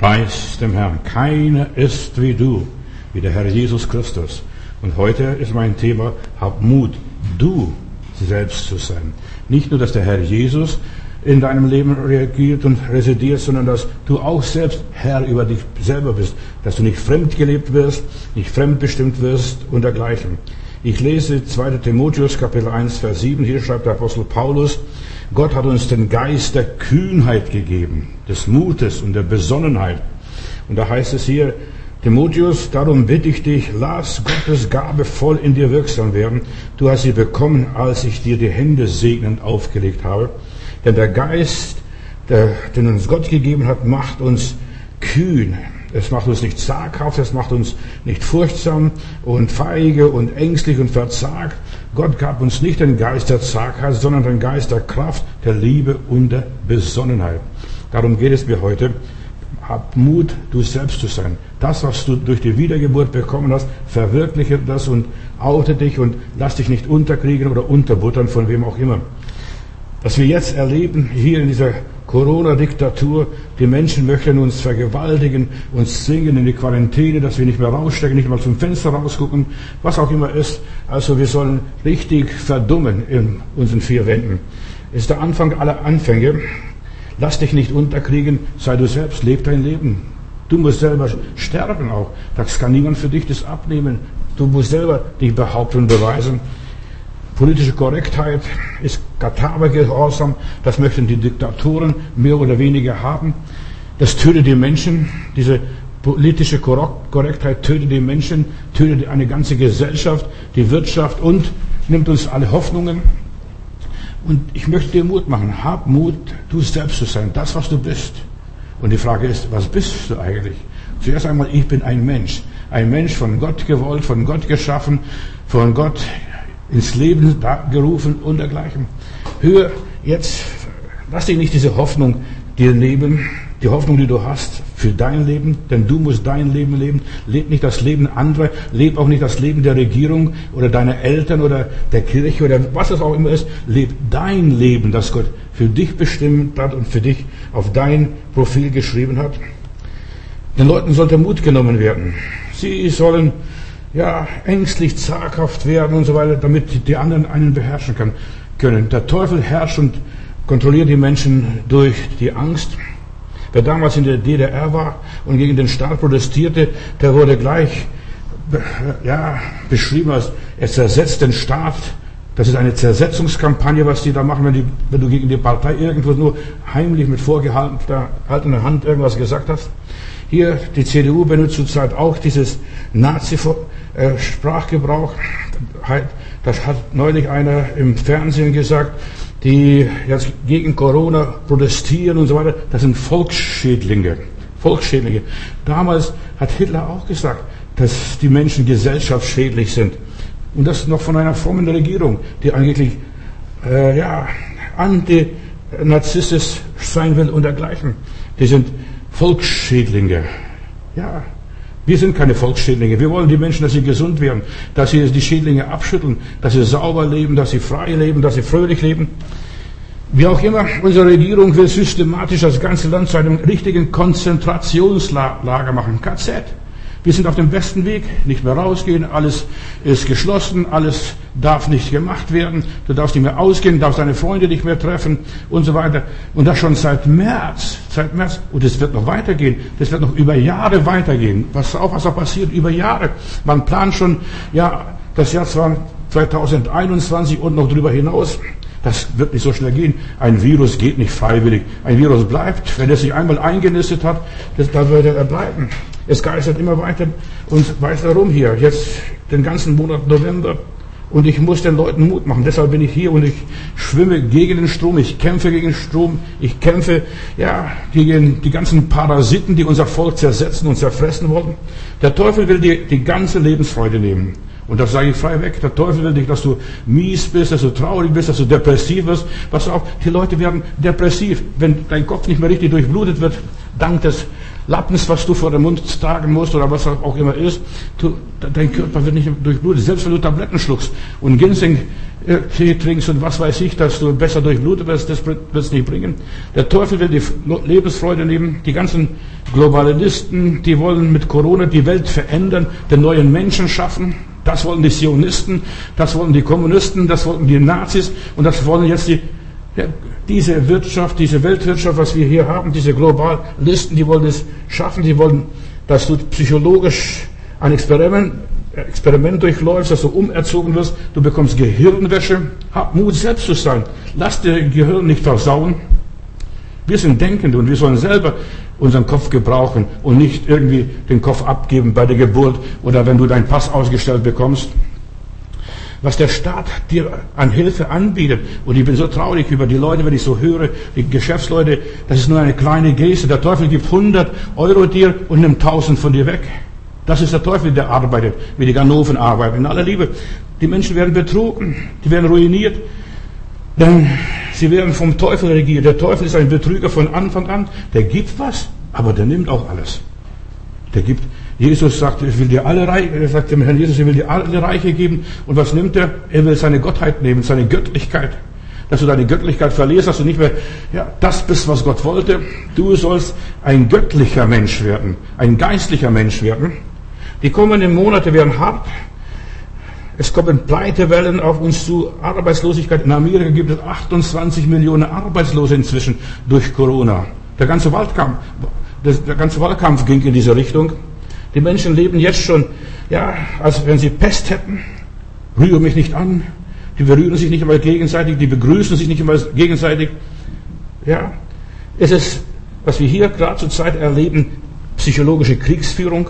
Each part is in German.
Preis dem Herrn. Keiner ist wie du, wie der Herr Jesus Christus. Und heute ist mein Thema, hab Mut, du selbst zu sein. Nicht nur, dass der Herr Jesus in deinem Leben reagiert und residiert, sondern dass du auch selbst Herr über dich selber bist, dass du nicht fremd gelebt wirst, nicht fremdbestimmt wirst und dergleichen. Ich lese 2. Timotheus Kapitel 1 Vers 7, hier schreibt der Apostel Paulus, Gott hat uns den Geist der Kühnheit gegeben, des Mutes und der Besonnenheit. Und da heißt es hier, Timotheus, darum bitte ich dich, lass Gottes Gabe voll in dir wirksam werden. Du hast sie bekommen, als ich dir die Hände segnend aufgelegt habe. Denn der Geist, der, den uns Gott gegeben hat, macht uns kühn. Es macht uns nicht zaghaft, es macht uns nicht furchtsam und feige und ängstlich und verzagt. Gott gab uns nicht den Geist der Zagheit, sondern den Geist der Kraft, der Liebe und der Besonnenheit. Darum geht es mir heute. Hab Mut, du selbst zu sein. Das, was du durch die Wiedergeburt bekommen hast, verwirkliche das und oute dich und lass dich nicht unterkriegen oder unterbuttern von wem auch immer. Was wir jetzt erleben hier in dieser Corona-Diktatur, die Menschen möchten uns vergewaltigen, uns zwingen in die Quarantäne, dass wir nicht mehr rausstecken, nicht mal zum Fenster rausgucken, was auch immer ist. Also wir sollen richtig verdummen in unseren vier Wänden. Es ist der Anfang aller Anfänge. Lass dich nicht unterkriegen, sei du selbst, leb dein Leben. Du musst selber sterben auch. Das kann niemand für dich das abnehmen. Du musst selber dich behaupten und beweisen. Politische Korrektheit ist Katabergehorsam. Das möchten die Diktatoren mehr oder weniger haben. Das tötet die Menschen. Diese politische Korrektheit tötet die Menschen, tötet eine ganze Gesellschaft, die Wirtschaft und nimmt uns alle Hoffnungen. Und ich möchte dir Mut machen. Hab Mut, du selbst zu sein, das, was du bist. Und die Frage ist, was bist du eigentlich? Zuerst einmal, ich bin ein Mensch. Ein Mensch von Gott gewollt, von Gott geschaffen, von Gott ins Leben gerufen und dergleichen. Hör jetzt, lass dich nicht diese Hoffnung dir nehmen, die Hoffnung, die du hast für dein Leben, denn du musst dein Leben leben. Leb nicht das Leben anderer, leb auch nicht das Leben der Regierung oder deiner Eltern oder der Kirche oder was es auch immer ist. Leb dein Leben, das Gott für dich bestimmt hat und für dich auf dein Profil geschrieben hat. Den Leuten sollte Mut genommen werden. Sie sollen ja ängstlich, zaghaft werden und so weiter, damit die anderen einen beherrschen können. Der Teufel herrscht und kontrolliert die Menschen durch die Angst. Wer damals in der DDR war und gegen den Staat protestierte, der wurde gleich ja, beschrieben als er zersetzt den Staat. Das ist eine Zersetzungskampagne, was die da machen, wenn, die, wenn du gegen die Partei irgendwo nur heimlich mit vorgehaltener Hand irgendwas gesagt hast. Hier, die CDU benutzt zurzeit auch dieses Nazi-Sprachgebrauch. Das hat neulich einer im Fernsehen gesagt die jetzt gegen Corona protestieren und so weiter, das sind Volksschädlinge. Volksschädlinge. Damals hat Hitler auch gesagt, dass die Menschen gesellschaftsschädlich sind. Und das noch von einer frommen Regierung, die eigentlich äh, ja, anti-narzisstisch sein will und dergleichen. Die sind Volksschädlinge. Ja, wir sind keine Volksschädlinge. Wir wollen die Menschen, dass sie gesund werden, dass sie die Schädlinge abschütteln, dass sie sauber leben, dass sie frei leben, dass sie fröhlich leben. Wie auch immer, unsere Regierung will systematisch das ganze Land zu einem richtigen Konzentrationslager machen, KZ. Wir sind auf dem besten Weg, nicht mehr rausgehen, alles ist geschlossen, alles darf nicht gemacht werden, du darfst nicht mehr ausgehen, darfst deine Freunde nicht mehr treffen und so weiter. Und das schon seit März, seit März. Und es wird noch weitergehen, das wird noch über Jahre weitergehen. Was auch, was auch passiert, über Jahre. Man plant schon, ja, das Jahr 2021 und noch drüber hinaus. Das wird nicht so schnell gehen. Ein Virus geht nicht freiwillig. Ein Virus bleibt. Wenn er sich einmal eingenistet hat, das, da wird er bleiben. Es geistert immer weiter und weiter rum hier. Jetzt den ganzen Monat November. Und ich muss den Leuten Mut machen. Deshalb bin ich hier und ich schwimme gegen den Strom. Ich kämpfe gegen den Strom. Ich kämpfe, ja, gegen die ganzen Parasiten, die unser Volk zersetzen und zerfressen wollen. Der Teufel will dir die ganze Lebensfreude nehmen. Und das sage ich frei weg. Der Teufel will nicht, dass du mies bist, dass du traurig bist, dass du depressiv wirst. Pass auf, die Leute werden depressiv. Wenn dein Kopf nicht mehr richtig durchblutet wird, dank des Lappens, was du vor dem Mund tragen musst oder was auch immer ist. Du, dein Körper wird nicht durchblutet. Selbst wenn du Tabletten schluckst und Ginseng-Tee trinkst und was weiß ich, dass du besser durchblutet wirst, das wird es nicht bringen. Der Teufel will die Lebensfreude nehmen. Die ganzen Globalisten, die wollen mit Corona die Welt verändern, den neuen Menschen schaffen. Das wollen die Zionisten, das wollen die Kommunisten, das wollen die Nazis und das wollen jetzt die ja, diese Wirtschaft, diese Weltwirtschaft, was wir hier haben, diese Globalisten, die wollen es schaffen, die wollen, dass du psychologisch ein Experiment, Experiment durchläufst, dass du umerzogen wirst, du bekommst Gehirnwäsche. Hab Mut, selbst zu sein. Lass dir Gehirn nicht versauen. Wir sind Denkende und wir sollen selber unseren Kopf gebrauchen und nicht irgendwie den Kopf abgeben bei der Geburt oder wenn du deinen Pass ausgestellt bekommst was der Staat dir an Hilfe anbietet. Und ich bin so traurig über die Leute, wenn ich so höre, die Geschäftsleute, das ist nur eine kleine Geste. Der Teufel gibt 100 Euro dir und nimmt 1000 von dir weg. Das ist der Teufel, der arbeitet, wie die Ganoven arbeiten. In aller Liebe. Die Menschen werden betrogen, die werden ruiniert. Denn sie werden vom Teufel regiert. Der Teufel ist ein Betrüger von Anfang an. Der gibt was, aber der nimmt auch alles. Der gibt Jesus sagt, ich will dir alle Reiche, er sagt dem Herrn Jesus, ich will dir alle Reiche geben. Und was nimmt er? Er will seine Gottheit nehmen, seine Göttlichkeit. Dass du deine Göttlichkeit verlierst, dass du nicht mehr, ja, das bist, was Gott wollte. Du sollst ein göttlicher Mensch werden, ein geistlicher Mensch werden. Die kommenden Monate werden hart. Es kommen Pleitewellen auf uns zu, Arbeitslosigkeit. In Amerika gibt es 28 Millionen Arbeitslose inzwischen durch Corona. Der ganze Wahlkampf, der ganze Wahlkampf ging in diese Richtung. Die Menschen leben jetzt schon, ja, als wenn sie Pest hätten. Rühre mich nicht an. Die berühren sich nicht einmal gegenseitig, die begrüßen sich nicht einmal gegenseitig. Ja, es ist, was wir hier gerade zur Zeit erleben, psychologische Kriegsführung.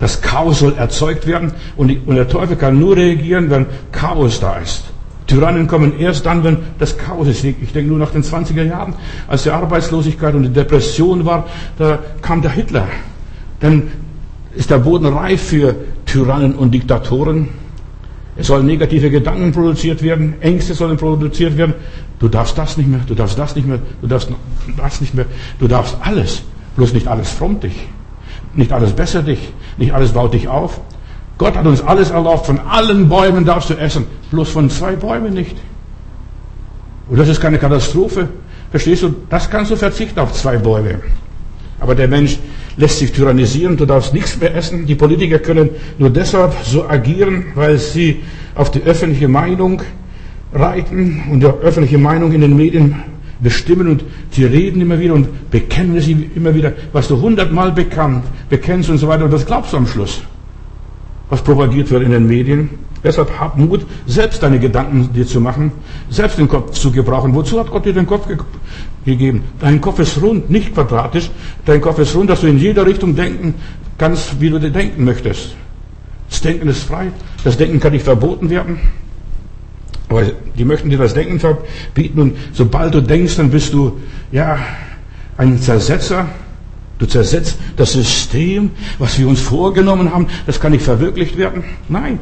Das Chaos soll erzeugt werden und, die, und der Teufel kann nur reagieren, wenn Chaos da ist. Tyrannen kommen erst dann, wenn das Chaos ist. Ich denke nur nach den 20er Jahren, als die Arbeitslosigkeit und die Depression war, da kam der Hitler. Denn ist der Boden reif für Tyrannen und Diktatoren. Es sollen negative Gedanken produziert werden, Ängste sollen produziert werden. Du darfst das nicht mehr, du darfst das nicht mehr, du darfst das nicht mehr, du darfst alles. Bloß nicht alles frommt dich. Nicht alles bessert dich. Nicht alles baut dich auf. Gott hat uns alles erlaubt. Von allen Bäumen darfst du essen. Bloß von zwei Bäumen nicht. Und das ist keine Katastrophe. Verstehst du? Das kannst du verzichten auf zwei Bäume. Aber der Mensch lässt sich tyrannisieren, du darfst nichts mehr essen. Die Politiker können nur deshalb so agieren, weil sie auf die öffentliche Meinung reiten und die öffentliche Meinung in den Medien bestimmen und sie reden immer wieder und bekennen sie immer wieder, was du hundertmal bekannt, bekennst und so weiter und das glaubst du am Schluss, was propagiert wird in den Medien. Deshalb hab Mut, selbst deine Gedanken dir zu machen, selbst den Kopf zu gebrauchen. Wozu hat Gott dir den Kopf gegeben? Dein Kopf ist rund, nicht quadratisch. Dein Kopf ist rund, dass du in jeder Richtung denken kannst, wie du dir denken möchtest. Das Denken ist frei. Das Denken kann nicht verboten werden. Aber die möchten dir das Denken verbieten und sobald du denkst, dann bist du, ja, ein Zersetzer. Du zersetzt das System, was wir uns vorgenommen haben, das kann nicht verwirklicht werden. Nein,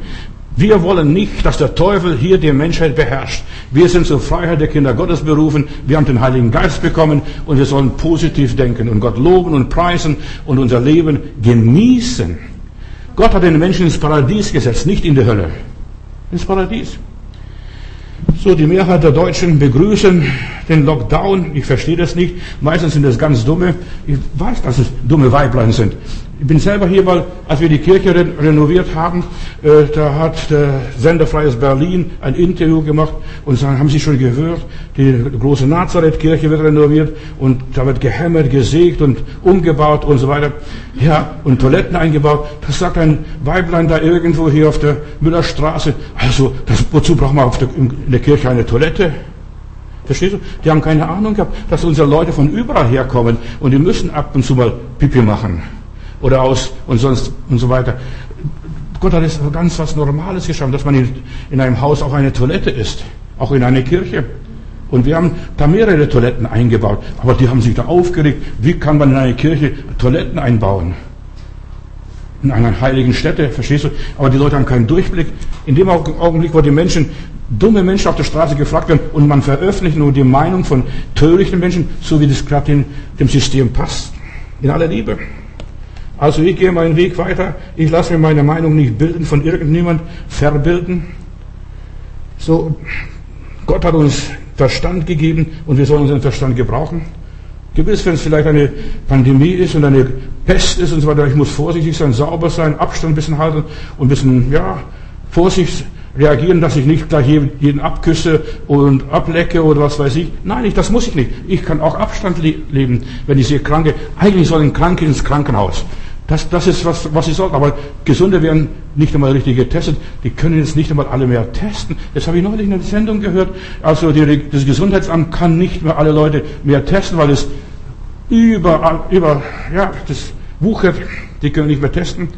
wir wollen nicht, dass der Teufel hier die Menschheit beherrscht. Wir sind zur Freiheit der Kinder Gottes berufen. Wir haben den Heiligen Geist bekommen und wir sollen positiv denken und Gott loben und preisen und unser Leben genießen. Gott hat den Menschen ins Paradies gesetzt, nicht in die Hölle. Ins Paradies. So, die Mehrheit der Deutschen begrüßen den Lockdown. Ich verstehe das nicht. Meistens sind das ganz dumme. Ich weiß, dass es dumme Weiblein sind. Ich bin selber hier mal, als wir die Kirche renoviert haben, äh, da hat der Sender Freies Berlin ein Interview gemacht und sagen, haben Sie schon gehört, die große Nazareth-Kirche wird renoviert und da wird gehämmert, gesägt und umgebaut und so weiter. Ja, und Toiletten eingebaut. Das sagt ein Weiblein da irgendwo hier auf der Müllerstraße. Also, das, wozu braucht man der, in der Kirche eine Toilette? Verstehst du? Die haben keine Ahnung gehabt, dass unsere Leute von überall herkommen und die müssen ab und zu mal Pipi machen oder aus und sonst und so weiter. Gott hat es ganz was Normales geschaffen, dass man in, in einem Haus auch eine Toilette ist, auch in einer Kirche. Und wir haben da mehrere Toiletten eingebaut. Aber die haben sich da aufgeregt. Wie kann man in einer Kirche Toiletten einbauen? In einer heiligen Stätte, verstehst du? Aber die Leute haben keinen Durchblick. In dem Augenblick, wo die Menschen, dumme Menschen auf der Straße gefragt werden und man veröffentlicht nur die Meinung von törichten Menschen, so wie das gerade dem System passt, In aller Liebe. Also ich gehe meinen Weg weiter. Ich lasse mir meine Meinung nicht bilden von irgendjemand, verbilden. So, Gott hat uns Verstand gegeben und wir sollen unseren Verstand gebrauchen. Gewiss, wenn es vielleicht eine Pandemie ist und eine Pest ist und so weiter, ich muss vorsichtig sein, sauber sein, Abstand ein bisschen halten und ein bisschen, ja, Vorsicht reagieren, dass ich nicht gleich jeden abküsse und ablecke oder was weiß ich. Nein, ich, das muss ich nicht. Ich kann auch Abstand leben, wenn ich sehe Kranke. Eigentlich sollen Kranke ins Krankenhaus. Das, das ist, was, was sie sollten. Aber Gesunde werden nicht einmal richtig getestet. Die können jetzt nicht einmal alle mehr testen. Das habe ich neulich in einer Sendung gehört. Also die, das Gesundheitsamt kann nicht mehr alle Leute mehr testen, weil es überall, über, ja, das wuchert. Die können nicht mehr testen.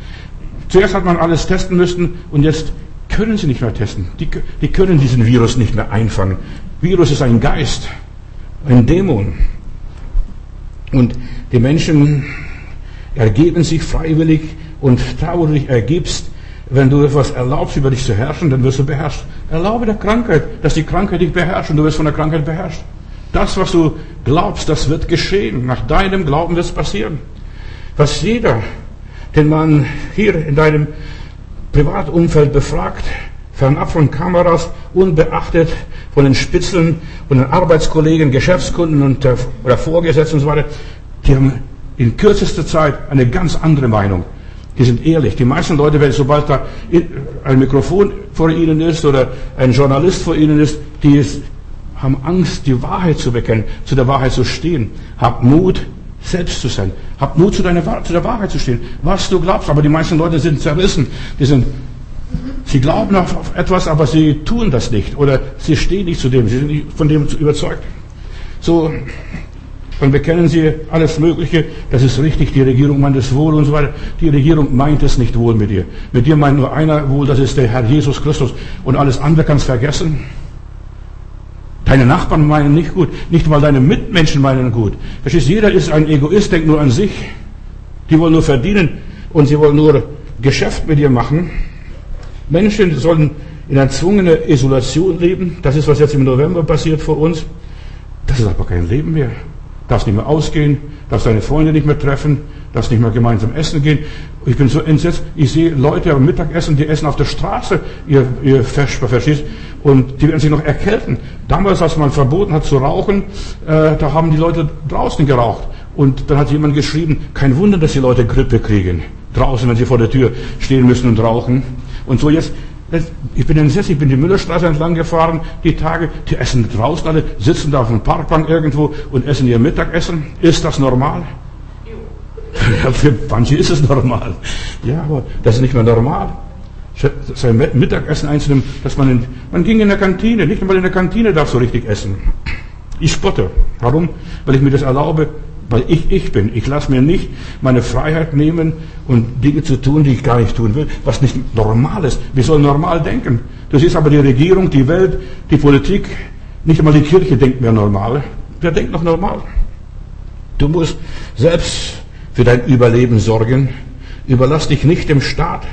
Zuerst hat man alles testen müssen und jetzt können sie nicht mehr testen. Die, die können diesen Virus nicht mehr einfangen. Virus ist ein Geist, ein Dämon. Und die Menschen ergeben sich freiwillig und dich ergibst, wenn du etwas erlaubst, über dich zu herrschen, dann wirst du beherrscht. Erlaube der Krankheit, dass die Krankheit dich beherrscht und du wirst von der Krankheit beherrscht. Das, was du glaubst, das wird geschehen. Nach deinem Glauben wird es passieren. Was jeder, den man hier in deinem Privatumfeld befragt, fernab von Kameras, unbeachtet von den Spitzeln, von den Arbeitskollegen, Geschäftskunden und der, oder Vorgesetzten und so weiter, die haben in kürzester Zeit eine ganz andere Meinung. Die sind ehrlich. Die meisten Leute, wenn sobald da ein Mikrofon vor ihnen ist oder ein Journalist vor ihnen ist, die ist, haben Angst, die Wahrheit zu bekennen, zu der Wahrheit zu stehen. Hab Mut, selbst zu sein. Hab Mut, zu, deiner, zu der Wahrheit zu stehen. Was du glaubst. Aber die meisten Leute sind zerrissen. Die sind, sie glauben auf etwas, aber sie tun das nicht. Oder sie stehen nicht zu dem. Sie sind nicht von dem überzeugt. So, dann bekennen sie alles Mögliche, das ist richtig, die Regierung meint es wohl und so weiter. Die Regierung meint es nicht wohl mit dir. Mit dir meint nur einer wohl, das ist der Herr Jesus Christus. Und alles andere kannst vergessen. Deine Nachbarn meinen nicht gut, nicht mal deine Mitmenschen meinen gut. Verstehst, jeder ist ein Egoist, denkt nur an sich. Die wollen nur verdienen und sie wollen nur Geschäft mit dir machen. Menschen sollen in erzwungener Isolation leben. Das ist, was jetzt im November passiert vor uns. Das ist aber kein Leben mehr darfst nicht mehr ausgehen, darfst deine Freunde nicht mehr treffen, darfst nicht mehr gemeinsam essen gehen. Ich bin so entsetzt, ich sehe Leute am Mittagessen, die essen auf der Straße ihr, ihr Vesper, verstehst Und die werden sich noch erkälten. Damals, als man verboten hat zu rauchen, äh, da haben die Leute draußen geraucht. Und dann hat jemand geschrieben, kein Wunder, dass die Leute Grippe kriegen. Draußen, wenn sie vor der Tür stehen müssen und rauchen. Und so jetzt ich bin entsetzt, ich bin die Müllerstraße entlang gefahren, die Tage, die essen draußen alle, sitzen da auf dem Parkbank irgendwo und essen ihr Mittagessen. Ist das normal? Ja, für manche ist es normal. Ja, aber das ist nicht mehr normal. Sein Mittagessen einzunehmen, dass man in, man ging in der Kantine, nicht einmal in der Kantine darf so richtig essen. Ich spotte. Warum? Weil ich mir das erlaube, weil ich ich bin. Ich lasse mir nicht meine Freiheit nehmen und Dinge zu tun, die ich gar nicht tun will, was nicht normal ist. Wir sollen normal denken. Das ist aber die Regierung, die Welt, die Politik, nicht einmal die Kirche denkt mehr normal. Wer denkt noch normal? Du musst selbst für dein Überleben sorgen. Überlass dich nicht dem Staat,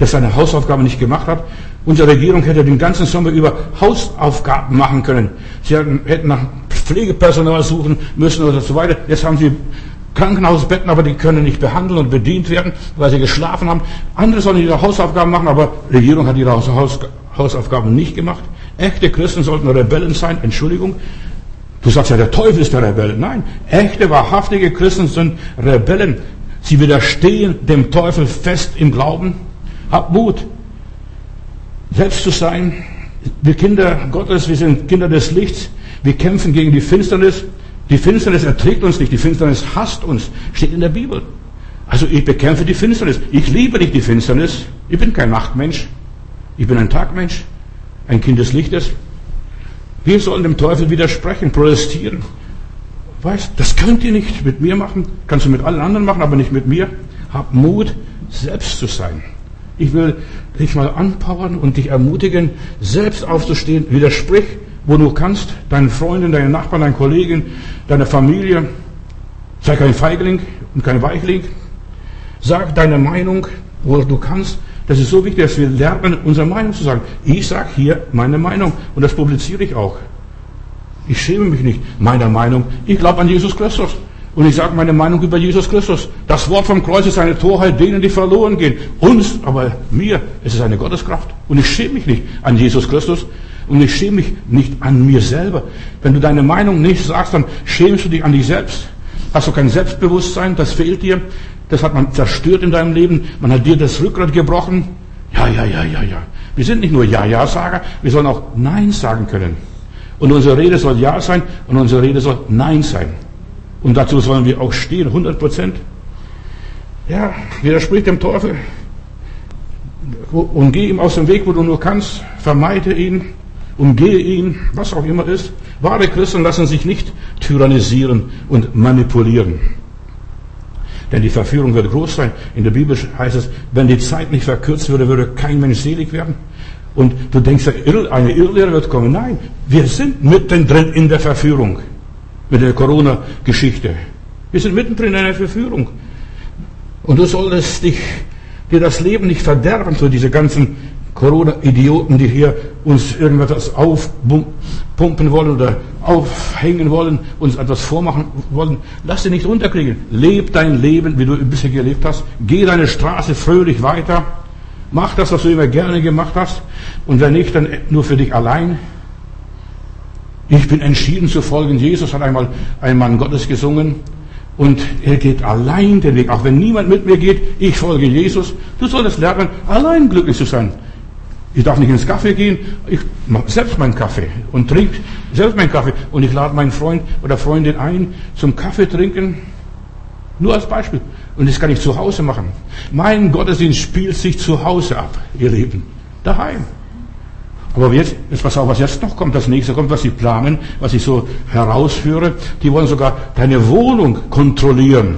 der seine Hausaufgaben nicht gemacht hat. Unsere Regierung hätte den ganzen Sommer über Hausaufgaben machen können. Sie hätten nach Pflegepersonal suchen müssen oder so weiter. Jetzt haben sie Krankenhausbetten, aber die können nicht behandelt und bedient werden, weil sie geschlafen haben. Andere sollen ihre Hausaufgaben machen, aber die Regierung hat ihre Hausaufgaben nicht gemacht. Echte Christen sollten Rebellen sein. Entschuldigung. Du sagst ja, der Teufel ist der Rebell. Nein, echte, wahrhaftige Christen sind Rebellen. Sie widerstehen dem Teufel fest im Glauben. Hab Mut, selbst zu sein. Wir Kinder Gottes, wir sind Kinder des Lichts. Wir kämpfen gegen die Finsternis. Die Finsternis erträgt uns nicht, die Finsternis hasst uns. Steht in der Bibel. Also ich bekämpfe die Finsternis. Ich liebe nicht die Finsternis. Ich bin kein Nachtmensch. Ich bin ein Tagmensch, ein Kind des Lichtes. Wir sollen dem Teufel widersprechen, protestieren. Weißt, das könnt ihr nicht mit mir machen. Kannst du mit allen anderen machen, aber nicht mit mir. Hab Mut, selbst zu sein. Ich will dich mal anpowern und dich ermutigen, selbst aufzustehen. Widersprich wo du kannst, deinen Freunden, deinen Nachbarn, deinen Kollegen, deiner Familie. Sei kein Feigling und kein Weichling. Sag deine Meinung, wo du kannst. Das ist so wichtig, dass wir lernen, unsere Meinung zu sagen. Ich sage hier meine Meinung und das publiziere ich auch. Ich schäme mich nicht meiner Meinung. Ich glaube an Jesus Christus. Und ich sage meine Meinung über Jesus Christus. Das Wort vom Kreuz ist eine Torheit denen, die verloren gehen. Uns, aber mir, ist es eine Gotteskraft. Und ich schäme mich nicht an Jesus Christus. Und ich schäme mich nicht an mir selber. Wenn du deine Meinung nicht sagst, dann schämst du dich an dich selbst. Hast du kein Selbstbewusstsein, das fehlt dir. Das hat man zerstört in deinem Leben. Man hat dir das Rückgrat gebrochen. Ja, ja, ja, ja, ja. Wir sind nicht nur Ja-Ja-Sager, wir sollen auch Nein sagen können. Und unsere Rede soll Ja sein und unsere Rede soll Nein sein. Und dazu sollen wir auch stehen, 100 Prozent. Ja, widerspricht dem Teufel. Und geh ihm aus dem Weg, wo du nur kannst. Vermeide ihn, umgehe ihn, was auch immer ist. Wahre Christen lassen sich nicht tyrannisieren und manipulieren. Denn die Verführung wird groß sein. In der Bibel heißt es, wenn die Zeit nicht verkürzt würde, würde kein Mensch selig werden. Und du denkst, eine Irrlehre wird kommen. Nein, wir sind mittendrin in der Verführung mit der Corona-Geschichte. Wir sind mittendrin in einer Verführung. Und du solltest dich, dir das Leben nicht verderben für diese ganzen Corona-Idioten, die hier uns irgendetwas aufpumpen wollen oder aufhängen wollen, uns etwas vormachen wollen. Lass dich nicht runterkriegen. Leb dein Leben, wie du bisher gelebt hast. Geh deine Straße fröhlich weiter. Mach das, was du immer gerne gemacht hast. Und wenn nicht, dann nur für dich allein. Ich bin entschieden zu folgen. Jesus hat einmal ein Mann Gottes gesungen. Und er geht allein den Weg. Auch wenn niemand mit mir geht, ich folge Jesus. Du solltest lernen, allein glücklich zu sein. Ich darf nicht ins Kaffee gehen. Ich mache selbst meinen Kaffee und trinke selbst meinen Kaffee. Und ich lade meinen Freund oder Freundin ein zum Kaffee trinken. Nur als Beispiel. Und das kann ich zu Hause machen. Mein Gottesdienst spielt sich zu Hause ab, ihr Lieben. Daheim. Aber jetzt, jetzt pass auf, was jetzt noch kommt, das nächste kommt, was sie planen, was ich so herausführe. Die wollen sogar deine Wohnung kontrollieren.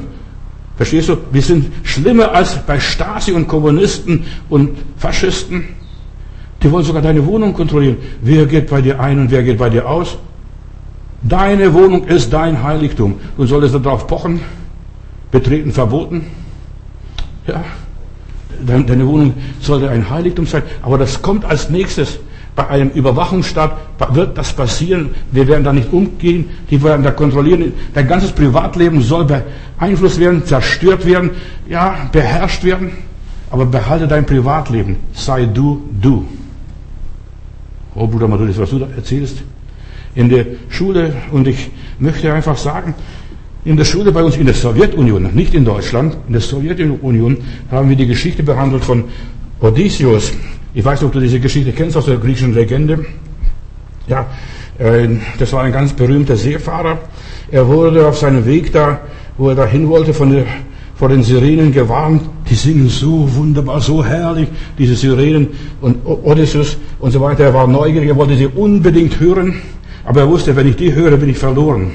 Verstehst du? Wir sind schlimmer als bei Stasi und Kommunisten und Faschisten. Die wollen sogar deine Wohnung kontrollieren. Wer geht bei dir ein und wer geht bei dir aus? Deine Wohnung ist dein Heiligtum. Du solltest darauf pochen. Betreten verboten. Ja, deine Wohnung sollte ein Heiligtum sein. Aber das kommt als nächstes. Bei einem Überwachungsstaat wird das passieren. Wir werden da nicht umgehen. Die werden da kontrollieren. Dein ganzes Privatleben soll beeinflusst werden, zerstört werden, ja, beherrscht werden. Aber behalte dein Privatleben. Sei du, du. Oh, Bruder Matthäus, was du da erzählst. In der Schule, und ich möchte einfach sagen, in der Schule bei uns in der Sowjetunion, nicht in Deutschland, in der Sowjetunion haben wir die Geschichte behandelt von Odysseus. Ich weiß nicht, ob du diese Geschichte kennst aus der griechischen Legende. Ja, äh, das war ein ganz berühmter Seefahrer. Er wurde auf seinem Weg da, wo er dahin wollte, von der, vor den Sirenen gewarnt. Die singen so wunderbar, so herrlich, diese Sirenen und Odysseus und so weiter. Er war neugierig, er wollte sie unbedingt hören. Aber er wusste, wenn ich die höre, bin ich verloren.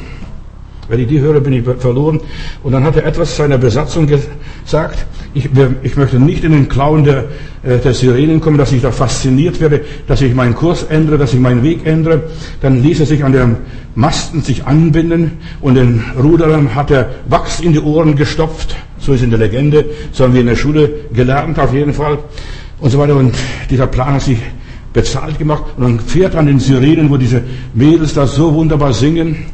Wenn ich die höre, bin ich verloren. Und dann hat er etwas seiner Besatzung gesagt. Ich, ich möchte nicht in den Klauen der, äh, der Sirenen kommen, dass ich da fasziniert werde, dass ich meinen Kurs ändere, dass ich meinen Weg ändere. Dann ließ er sich an den Masten sich anbinden und den Ruderern hat er Wachs in die Ohren gestopft. So ist in der Legende. So haben wir in der Schule gelernt auf jeden Fall. Und so weiter. Und dieser Plan hat sich bezahlt gemacht. Und dann fährt an den Sirenen, wo diese Mädels da so wunderbar singen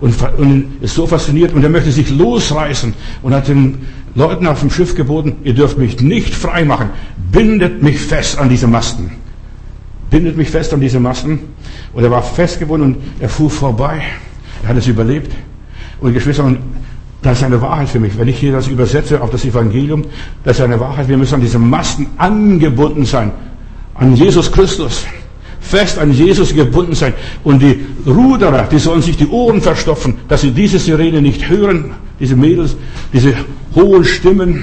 und, und ist so fasziniert und er möchte sich losreißen und hat den Leuten auf dem Schiff geboten, ihr dürft mich nicht frei machen, bindet mich fest an diese Masten. Bindet mich fest an diese Masten. Und er war festgebunden und er fuhr vorbei. Er hat es überlebt. Und Geschwister, das ist eine Wahrheit für mich. Wenn ich hier das übersetze auf das Evangelium, das ist eine Wahrheit. Wir müssen an diese Masten angebunden sein. An Jesus Christus fest an Jesus gebunden sein. Und die Ruderer, die sollen sich die Ohren verstopfen, dass sie diese Sirene nicht hören, diese Mädels, diese hohen Stimmen,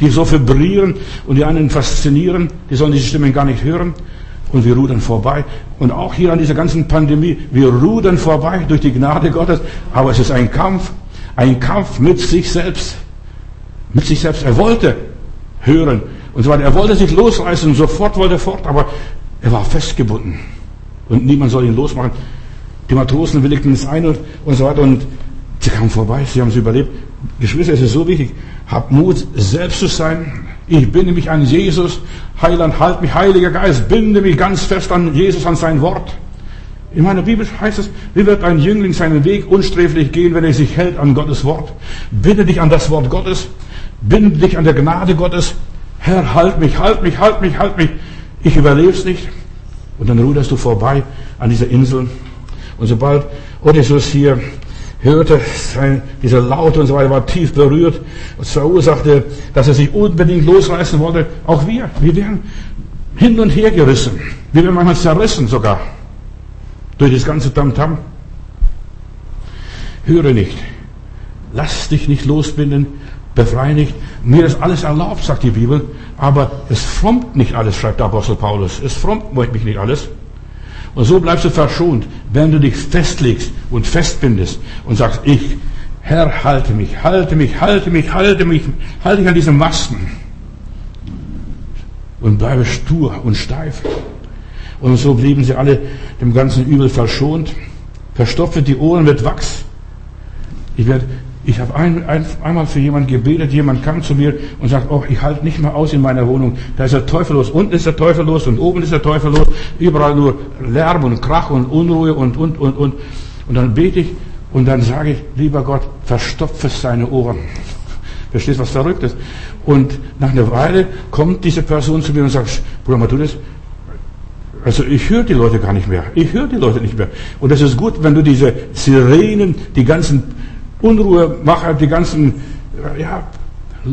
die so vibrieren und die einen faszinieren, die sollen diese Stimmen gar nicht hören. Und wir rudern vorbei. Und auch hier an dieser ganzen Pandemie, wir rudern vorbei durch die Gnade Gottes. Aber es ist ein Kampf, ein Kampf mit sich selbst. Mit sich selbst. Er wollte hören und so. Er wollte sich losreißen, sofort wollte er fort, aber er war festgebunden. Und niemand soll ihn losmachen. Die Matrosen willigten es ein und, und so weiter. Und sie kamen vorbei, sie haben es überlebt. Geschwister, es ist so wichtig. Hab Mut, selbst zu sein. Ich binde mich an Jesus. Heiland, halt mich, Heiliger Geist, binde mich ganz fest an Jesus, an sein Wort. In meiner Bibel heißt es, wie wird ein Jüngling seinen Weg unsträflich gehen, wenn er sich hält an Gottes Wort? Binde dich an das Wort Gottes, binde dich an der Gnade Gottes. Herr, halt mich, halt mich, halt mich, halt mich. Ich überleb's nicht. Und dann ruderst du vorbei an dieser Insel. Und sobald Odysseus hier hörte, sein, dieser Laut und so weiter, war tief berührt und verursachte, dass er sich unbedingt losreißen wollte. Auch wir, wir werden hin und her gerissen. Wir werden manchmal zerrissen sogar. Durch das ganze Tamtam. -Tam. Höre nicht. Lass dich nicht losbinden. Befreie nicht. Mir ist alles erlaubt, sagt die Bibel. Aber es frommt nicht alles, schreibt der Apostel Paulus. Es frommt mich nicht alles. Und so bleibst du verschont, wenn du dich festlegst und festbindest und sagst, ich, Herr, halte mich, halte mich, halte mich, halte mich, halte mich an diesem Masten. Und bleibe stur und steif. Und so blieben sie alle dem ganzen Übel verschont. Verstopfe die Ohren mit Wachs. Ich ich habe ein, ein, einmal für jemanden gebetet, jemand kam zu mir und sagt, oh, ich halte nicht mehr aus in meiner Wohnung. Da ist der Teufel los, unten ist der Teufel los und oben ist der Teufel los. Überall nur Lärm und Krach und Unruhe und, und, und, und. Und dann bete ich und dann sage ich, lieber Gott, verstopfe seine Ohren. Verstehst, was verrückt ist? Und nach einer Weile kommt diese Person zu mir und sagt, Bruder Matthäus, also ich höre die Leute gar nicht mehr. Ich höre die Leute nicht mehr. Und das ist gut, wenn du diese Sirenen, die ganzen Unruhe mache, die ganzen ja,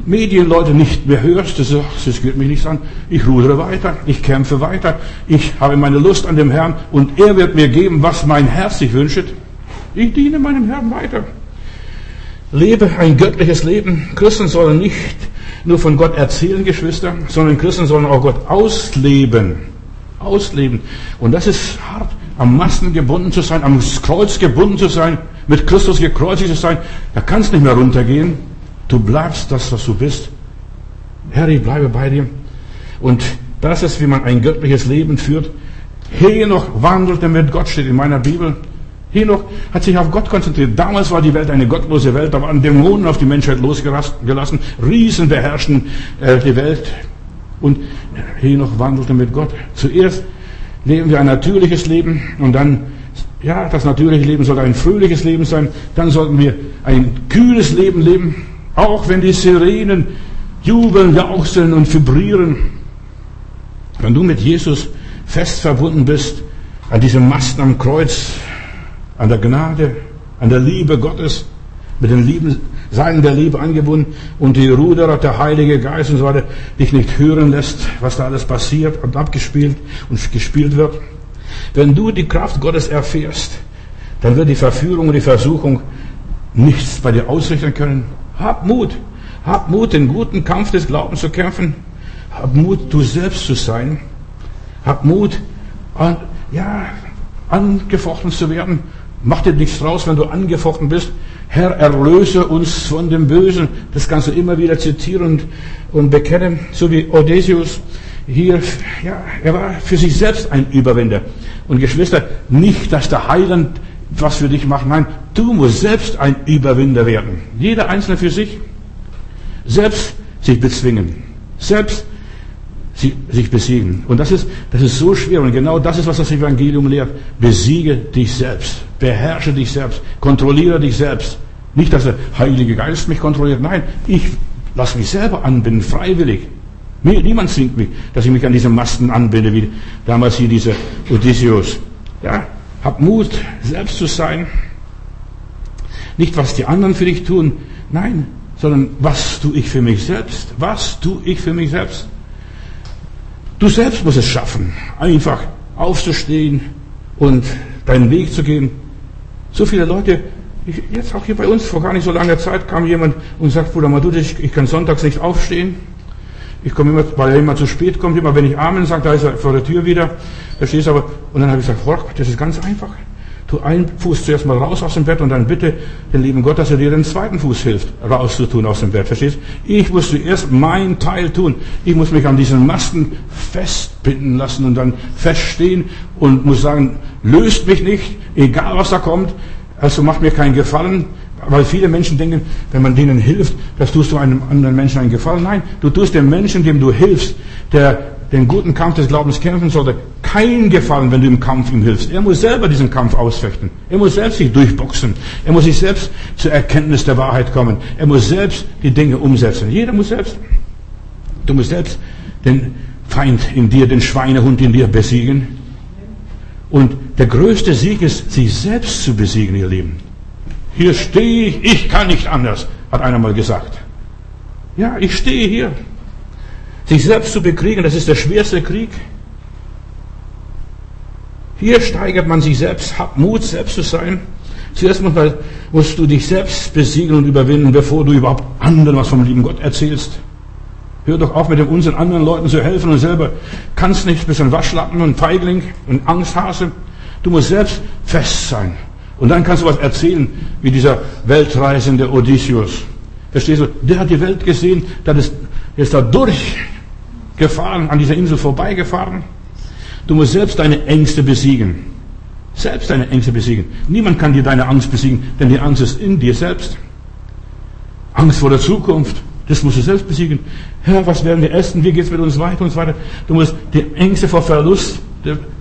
Medienleute nicht mehr hörst, das, das geht mich nichts an. Ich rudere weiter, ich kämpfe weiter, ich habe meine Lust an dem Herrn und er wird mir geben, was mein Herz sich wünscht. Ich diene meinem Herrn weiter. Lebe ein göttliches Leben. Christen sollen nicht nur von Gott erzählen, Geschwister, sondern Christen sollen auch Gott ausleben. Ausleben. Und das ist hart am Masten gebunden zu sein, am Kreuz gebunden zu sein, mit Christus gekreuzigt zu sein, da kannst nicht mehr runtergehen. Du bleibst das, was du bist. Herr, ich bleibe bei dir. Und das ist, wie man ein göttliches Leben führt. Henoch wandelte mit Gott, steht in meiner Bibel. Henoch hat sich auf Gott konzentriert. Damals war die Welt eine gottlose Welt, da waren Dämonen auf die Menschheit losgelassen, Riesen beherrschten äh, die Welt. Und Henoch wandelte mit Gott. Zuerst leben wir ein natürliches Leben und dann, ja, das natürliche Leben soll ein fröhliches Leben sein. Dann sollten wir ein kühles Leben leben, auch wenn die Sirenen jubeln, jauchzen und vibrieren. Wenn du mit Jesus fest verbunden bist, an diesem Masten am Kreuz, an der Gnade, an der Liebe Gottes, mit den Seinen der Liebe angebunden und die Ruderer, der Heilige Geist und so weiter, dich nicht hören lässt, was da alles passiert und abgespielt und gespielt wird. Wenn du die Kraft Gottes erfährst, dann wird die Verführung und die Versuchung nichts bei dir ausrichten können. Hab Mut. Hab Mut, den guten Kampf des Glaubens zu kämpfen. Hab Mut, du selbst zu sein. Hab Mut, an, ja, angefochten zu werden. Mach dir nichts draus, wenn du angefochten bist. Herr, erlöse uns von dem Bösen. Das kannst du immer wieder zitieren und, und bekennen, so wie Odysseus hier, ja, er war für sich selbst ein Überwinder. Und Geschwister, nicht, dass der Heiland was für dich macht. Nein, du musst selbst ein Überwinder werden. Jeder Einzelne für sich. Selbst sich bezwingen. Selbst sich besiegen. Und das ist, das ist so schwer. Und genau das ist, was das Evangelium lehrt. Besiege dich selbst. Beherrsche dich selbst. Kontrolliere dich selbst. Nicht, dass der Heilige Geist mich kontrolliert. Nein, ich lasse mich selber anbinden, freiwillig. Niemand zwingt mich, dass ich mich an diese Masten anbinde, wie damals hier dieser Odysseus. Ja, hab Mut, selbst zu sein. Nicht, was die anderen für dich tun. Nein, sondern was tue ich für mich selbst? Was tue ich für mich selbst? Du selbst musst es schaffen, einfach aufzustehen und deinen Weg zu gehen. So viele Leute, ich, jetzt auch hier bei uns, vor gar nicht so langer Zeit kam jemand und sagt, Bruder Madud, ich, ich kann sonntags nicht aufstehen. Ich komme immer, weil er immer zu spät kommt, immer wenn ich Amen sage, da ist er vor der Tür wieder. Da stehst aber, und dann habe ich gesagt, Gott, das ist ganz einfach tu einen Fuß zuerst mal raus aus dem Bett und dann bitte den lieben Gott, dass er dir den zweiten Fuß hilft, rauszutun aus dem Bett. Verstehst? Ich muss zuerst mein Teil tun. Ich muss mich an diesen Masten festbinden lassen und dann feststehen und muss sagen, löst mich nicht, egal was da kommt. Also macht mir keinen Gefallen, weil viele Menschen denken, wenn man denen hilft, das tust du einem anderen Menschen einen Gefallen. Nein, du tust dem Menschen, dem du hilfst, der den guten Kampf des Glaubens kämpfen sollte, keinen Gefallen, wenn du im Kampf ihm hilfst. Er muss selber diesen Kampf ausfechten. Er muss selbst sich durchboxen. Er muss sich selbst zur Erkenntnis der Wahrheit kommen. Er muss selbst die Dinge umsetzen. Jeder muss selbst. Du musst selbst den Feind in dir, den Schweinehund in dir besiegen. Und der größte Sieg ist, sich selbst zu besiegen, ihr Lieben. Hier stehe ich, ich kann nicht anders, hat einer mal gesagt. Ja, ich stehe hier. Sich selbst zu bekriegen, das ist der schwerste Krieg. Hier steigert man sich selbst, hab Mut, selbst zu sein. Zuerst musst du dich selbst besiegen und überwinden, bevor du überhaupt anderen was vom lieben Gott erzählst. Hör doch auf mit dem Unsinn, anderen Leuten zu helfen und selber kannst nicht, bist ein Waschlappen und Feigling und Angsthase. Du musst selbst fest sein. Und dann kannst du was erzählen, wie dieser weltreisende Odysseus. Verstehst du? Der hat die Welt gesehen, der ist, ist da durchgefahren, an dieser Insel vorbeigefahren. Du musst selbst deine Ängste besiegen. Selbst deine Ängste besiegen. Niemand kann dir deine Angst besiegen, denn die Angst ist in dir selbst. Angst vor der Zukunft, das musst du selbst besiegen. Herr, was werden wir essen? Wie geht's mit uns weiter und so weiter? Du musst die Ängste vor Verlust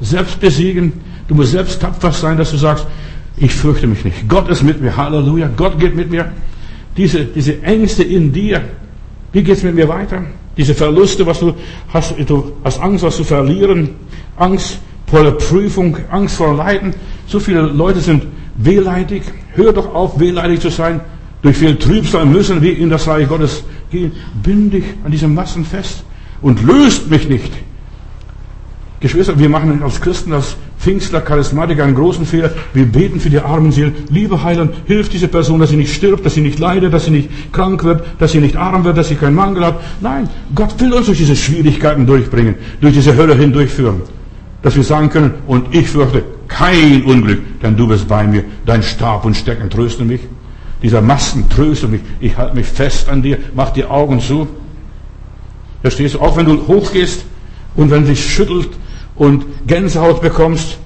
selbst besiegen. Du musst selbst tapfer sein, dass du sagst, ich fürchte mich nicht. Gott ist mit mir. Halleluja. Gott geht mit mir. Diese, diese Ängste in dir. Wie geht's mit mir weiter? Diese Verluste, was du hast, du hast Angst, was zu verlieren. Angst vor der Prüfung, Angst vor Leiden. So viele Leute sind wehleidig. Hör doch auf, wehleidig zu sein. Durch viel Trübsal müssen wir in das Reich Gottes gehen. Bind dich an diese Massen fest und löst mich nicht. Geschwister, wir machen als Christen, als Pfingstler, Charismatiker einen großen Fehler. Wir beten für die armen Seelen. Liebe Heiland, hilf diese Person, dass sie nicht stirbt, dass sie nicht leidet, dass sie nicht krank wird, dass sie nicht arm wird, dass sie keinen Mangel hat. Nein, Gott will uns durch diese Schwierigkeiten durchbringen, durch diese Hölle hindurchführen dass wir sagen können, und ich fürchte kein Unglück, denn du bist bei mir, dein Stab und Stecken trösten mich. Dieser Masten tröstet mich, ich halte mich fest an dir, mach die Augen zu. Verstehst du, auch wenn du hochgehst und wenn dich schüttelt und Gänsehaut bekommst,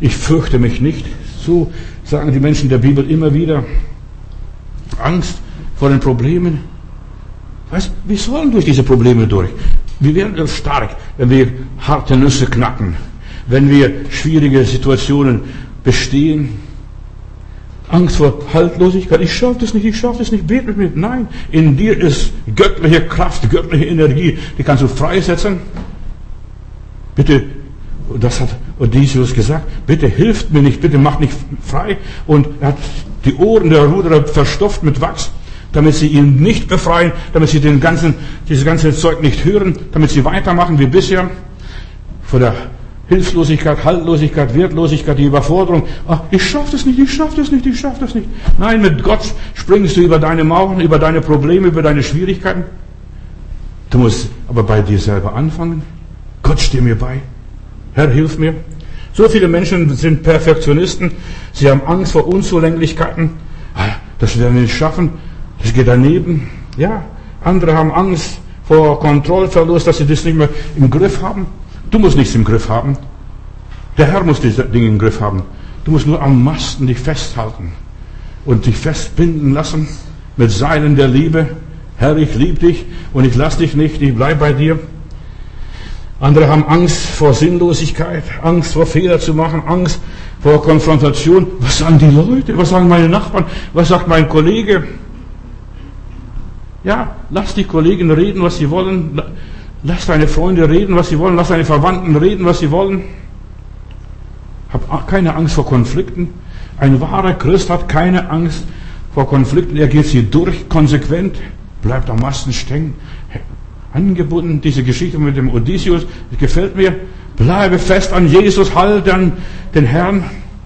ich fürchte mich nicht. So sagen die Menschen der Bibel immer wieder. Angst vor den Problemen. Weißt, wir sollen durch diese Probleme durch. Wir werden stark, wenn wir harte Nüsse knacken, wenn wir schwierige Situationen bestehen. Angst vor Haltlosigkeit. Ich schaffe das nicht, ich schaffe das nicht, bete mit mir. Nein, in dir ist göttliche Kraft, göttliche Energie, die kannst du freisetzen. Bitte, das hat Odysseus gesagt, bitte hilft mir nicht, bitte macht nicht frei. Und er hat die Ohren der Ruderer verstopft mit Wachs damit sie ihn nicht befreien, damit sie den ganzen, dieses ganze Zeug nicht hören, damit sie weitermachen wie bisher. Vor der Hilflosigkeit, Haltlosigkeit, Wertlosigkeit, die Überforderung. Ach, ich schaffe das nicht, ich schaffe das nicht, ich schaffe das nicht. Nein, mit Gott springst du über deine Mauern, über deine Probleme, über deine Schwierigkeiten. Du musst aber bei dir selber anfangen. Gott steh mir bei. Herr, hilf mir. So viele Menschen sind Perfektionisten. Sie haben Angst vor Unzulänglichkeiten. Ah, das werden wir nicht schaffen. Das geht daneben. Ja, andere haben Angst vor Kontrollverlust, dass sie das nicht mehr im Griff haben. Du musst nichts im Griff haben. Der Herr muss diese Dinge im Griff haben. Du musst nur am Masten dich festhalten und dich festbinden lassen mit Seilen der Liebe. Herr, ich liebe dich und ich lass dich nicht, ich bleib bei dir. Andere haben Angst vor Sinnlosigkeit, Angst vor Fehler zu machen, Angst vor Konfrontation. Was sagen die Leute? Was sagen meine Nachbarn? Was sagt mein Kollege? Ja, lass die Kollegen reden, was sie wollen. Lass deine Freunde reden, was sie wollen. Lass deine Verwandten reden, was sie wollen. Hab keine Angst vor Konflikten. Ein wahrer Christ hat keine Angst vor Konflikten. Er geht sie durch, konsequent, bleibt am Masten stehen, angebunden. Diese Geschichte mit dem Odysseus gefällt mir. Bleibe fest an Jesus, halte an den Herrn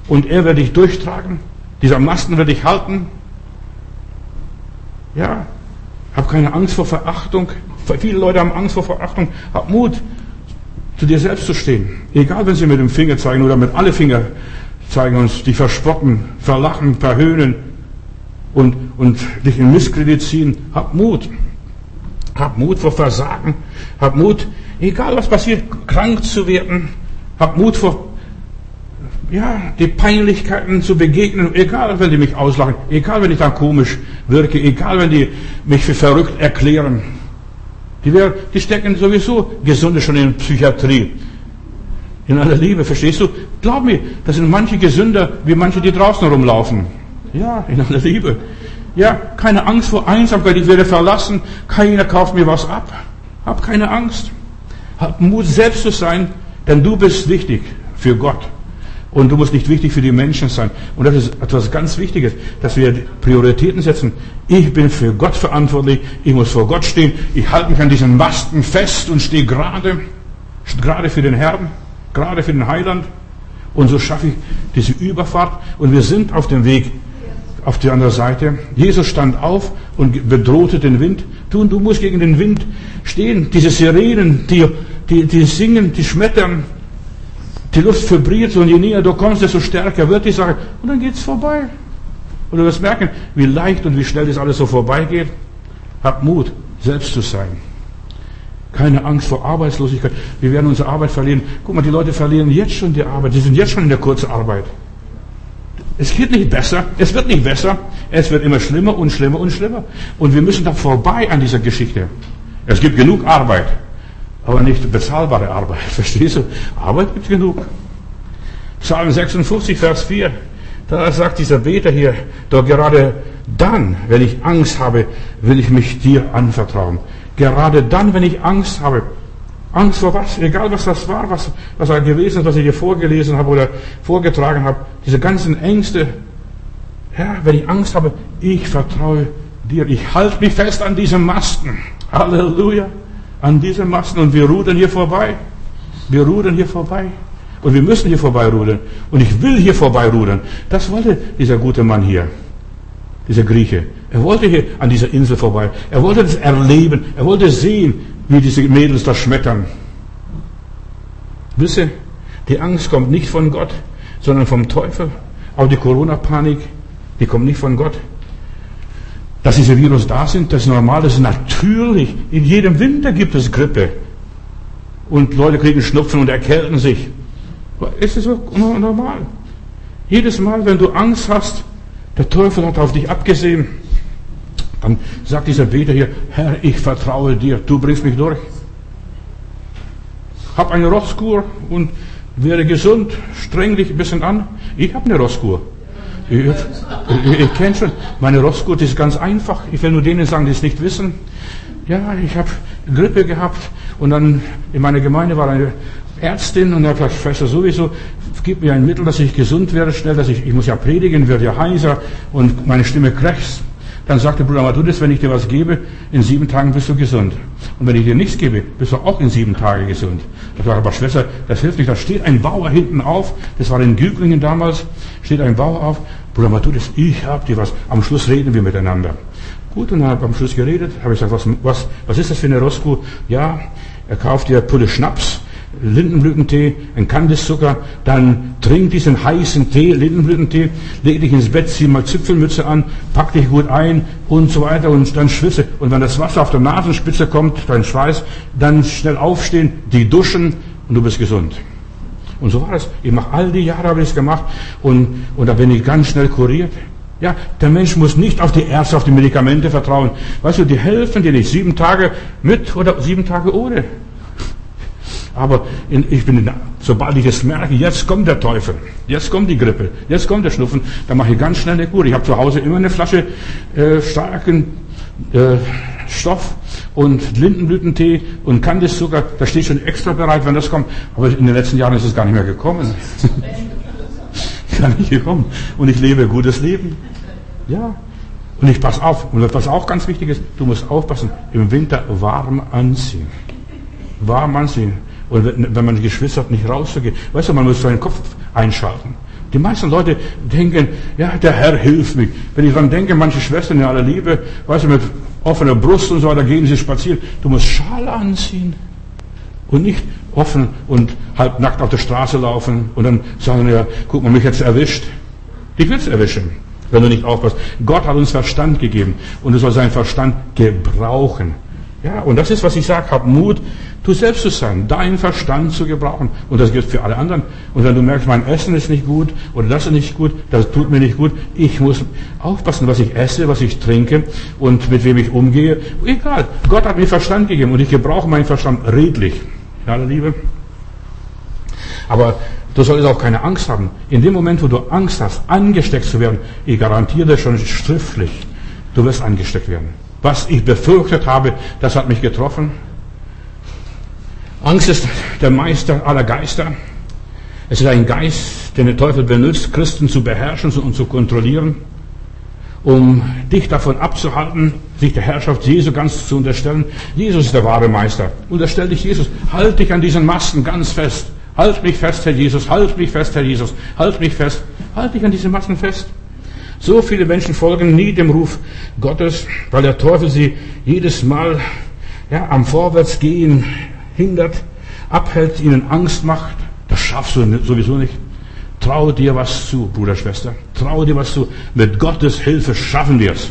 und er wird dich durchtragen. Dieser Masten wird dich halten. Ja, hab keine Angst vor Verachtung. Viele Leute haben Angst vor Verachtung. Hab Mut, zu dir selbst zu stehen. Egal, wenn sie mit dem Finger zeigen oder mit alle Finger zeigen und dich verspotten, verlachen, verhöhnen und, und dich in Misskredit ziehen. Hab Mut. Hab Mut vor Versagen. Hab Mut, egal was passiert, krank zu werden. Hab Mut vor ja, die Peinlichkeiten zu begegnen, egal wenn die mich auslachen, egal wenn ich dann komisch wirke, egal wenn die mich für verrückt erklären. Die, wär, die stecken sowieso Gesunde schon in Psychiatrie. In aller Liebe, verstehst du? Glaub mir, das sind manche gesünder, wie manche, die draußen rumlaufen. Ja, in aller Liebe. Ja, keine Angst vor Einsamkeit, ich werde verlassen, keiner kauft mir was ab. Hab keine Angst. Hab Mut, selbst zu sein, denn du bist wichtig für Gott. Und du musst nicht wichtig für die Menschen sein. Und das ist etwas ganz Wichtiges, dass wir Prioritäten setzen. Ich bin für Gott verantwortlich. Ich muss vor Gott stehen. Ich halte mich an diesen Masten fest und stehe gerade, gerade für den Herrn, gerade für den Heiland. Und so schaffe ich diese Überfahrt. Und wir sind auf dem Weg auf die andere Seite. Jesus stand auf und bedrohte den Wind. Du, du musst gegen den Wind stehen. Diese Sirenen, die, die, die singen, die schmettern. Die Luft vibriert und je näher du kommst, desto stärker wird die Sache. Und dann geht's vorbei. Und du wirst merken, wie leicht und wie schnell das alles so vorbeigeht. Hab Mut, selbst zu sein. Keine Angst vor Arbeitslosigkeit. Wir werden unsere Arbeit verlieren. Guck mal, die Leute verlieren jetzt schon die Arbeit. Die sind jetzt schon in der Kurzarbeit. Es geht nicht besser. Es wird nicht besser. Es wird immer schlimmer und schlimmer und schlimmer. Und wir müssen da vorbei an dieser Geschichte. Es gibt genug Arbeit aber nicht bezahlbare Arbeit. Verstehst du? Arbeit gibt genug. Psalm 56, Vers 4. Da sagt dieser Beter hier, doch gerade dann, wenn ich Angst habe, will ich mich dir anvertrauen. Gerade dann, wenn ich Angst habe, Angst vor was? Egal was das war, was, was er gewesen ist, was ich hier vorgelesen habe oder vorgetragen habe. Diese ganzen Ängste. Herr, wenn ich Angst habe, ich vertraue dir. Ich halte mich fest an diesem Masten. Halleluja an diesem Masten und wir rudern hier vorbei. Wir rudern hier vorbei. Und wir müssen hier vorbei rudern. Und ich will hier vorbei rudern. Das wollte dieser gute Mann hier. Dieser Grieche. Er wollte hier an dieser Insel vorbei. Er wollte das erleben. Er wollte sehen, wie diese Mädels da schmettern. Wisse, die Angst kommt nicht von Gott, sondern vom Teufel. Auch die Corona-Panik, die kommt nicht von Gott. Dass diese Virus da sind, das ist normal, das ist natürlich. In jedem Winter gibt es Grippe. Und Leute kriegen Schnupfen und erkälten sich. Es ist normal. Jedes Mal, wenn du Angst hast, der Teufel hat auf dich abgesehen, dann sagt dieser Beter hier, Herr, ich vertraue dir, du bringst mich durch. Hab eine Rosskur und werde gesund, streng dich ein bisschen an. Ich habe eine Rosskur. Ich, ich, ich kenne schon, meine Rossgurt ist ganz einfach. Ich will nur denen sagen, die es nicht wissen. Ja, ich habe Grippe gehabt und dann in meiner Gemeinde war eine Ärztin und er hat Schwester sowieso, gib mir ein Mittel, dass ich gesund werde schnell, dass ich, ich muss ja predigen, werde ja heiser und meine Stimme krächzt. Dann sagte Bruder Matthäus, wenn ich dir was gebe, in sieben Tagen bist du gesund. Und wenn ich dir nichts gebe, bist du auch in sieben Tagen gesund. Da sagte aber Schwester, das hilft nicht. Da steht ein Bauer hinten auf, das war in Güglingen damals, steht ein Bauer auf, Bruder Matthäus, ich hab dir was. Am Schluss reden wir miteinander. Gut, und dann habe ich am Schluss geredet, habe ich gesagt, was, was, was ist das für eine Roscoe? Ja, er kauft dir Pulle Schnaps, Lindenblütentee, ein Kandiszucker, dann trink diesen heißen Tee, Lindenblütentee, leg dich ins Bett, zieh mal Zipfelmütze an, pack dich gut ein und so weiter und dann schwitze. Und wenn das Wasser auf der Nasenspitze kommt, dein Schweiß, dann schnell aufstehen, die duschen und du bist gesund. Und so war es. Ich mache all die Jahre habe ich es gemacht und, und da bin ich ganz schnell kuriert. Ja, der Mensch muss nicht auf die Ärzte, auf die Medikamente vertrauen. Weißt du, die helfen dir nicht. Sieben Tage mit oder sieben Tage ohne. Aber in, ich bin, in, sobald ich es merke, jetzt kommt der Teufel, jetzt kommt die Grippe, jetzt kommt der Schnupfen, dann mache ich ganz schnell eine Kur. Ich habe zu Hause immer eine Flasche äh, starken äh, Stoff und Lindenblütentee und Kandiszucker. Da steht schon extra bereit, wenn das kommt. Aber in den letzten Jahren ist es gar nicht mehr gekommen. gar nicht gekommen. Und ich lebe ein gutes Leben. Ja. Und ich passe auf. Und was auch ganz wichtig ist, du musst aufpassen, im Winter warm anziehen. Warm anziehen. Und wenn man Geschwister hat, nicht rauszugehen. Weißt du, man muss seinen Kopf einschalten. Die meisten Leute denken, ja, der Herr hilft mich. Wenn ich daran denke, manche Schwestern in aller Liebe, weißt du, mit offener Brust und so weiter gehen sie spazieren. Du musst Schal anziehen. Und nicht offen und halb nackt auf der Straße laufen und dann sagen, ja, guck mal, mich jetzt erwischt. Dich wird's erwischen, wenn du nicht aufpasst. Gott hat uns Verstand gegeben und du sollst seinen Verstand gebrauchen. Ja, und das ist, was ich sage, hab Mut, du selbst zu sein, deinen Verstand zu gebrauchen. Und das gilt für alle anderen. Und wenn du merkst, mein Essen ist nicht gut oder das ist nicht gut, das tut mir nicht gut, ich muss aufpassen, was ich esse, was ich trinke und mit wem ich umgehe. Egal, Gott hat mir Verstand gegeben und ich gebrauche meinen Verstand redlich. Ja, Liebe. Aber du solltest auch keine Angst haben. In dem Moment, wo du Angst hast, angesteckt zu werden, ich garantiere dir schon schriftlich, du wirst angesteckt werden. Was ich befürchtet habe, das hat mich getroffen. Angst ist der Meister aller Geister. Es ist ein Geist, den der Teufel benutzt, Christen zu beherrschen und zu kontrollieren, um dich davon abzuhalten, sich der Herrschaft Jesu ganz zu unterstellen. Jesus ist der wahre Meister. Unterstell dich Jesus. Halt dich an diesen Masten ganz fest. Halt mich fest, Herr Jesus. Halt mich fest, Herr Jesus. Halt mich fest. Halt dich an diesen Masten fest. So viele Menschen folgen nie dem Ruf Gottes, weil der Teufel sie jedes Mal ja, am Vorwärtsgehen hindert, abhält, ihnen Angst macht. Das schaffst du sowieso nicht. Trau dir was zu, Bruder, Schwester. Trau dir was zu. Mit Gottes Hilfe schaffen wir es.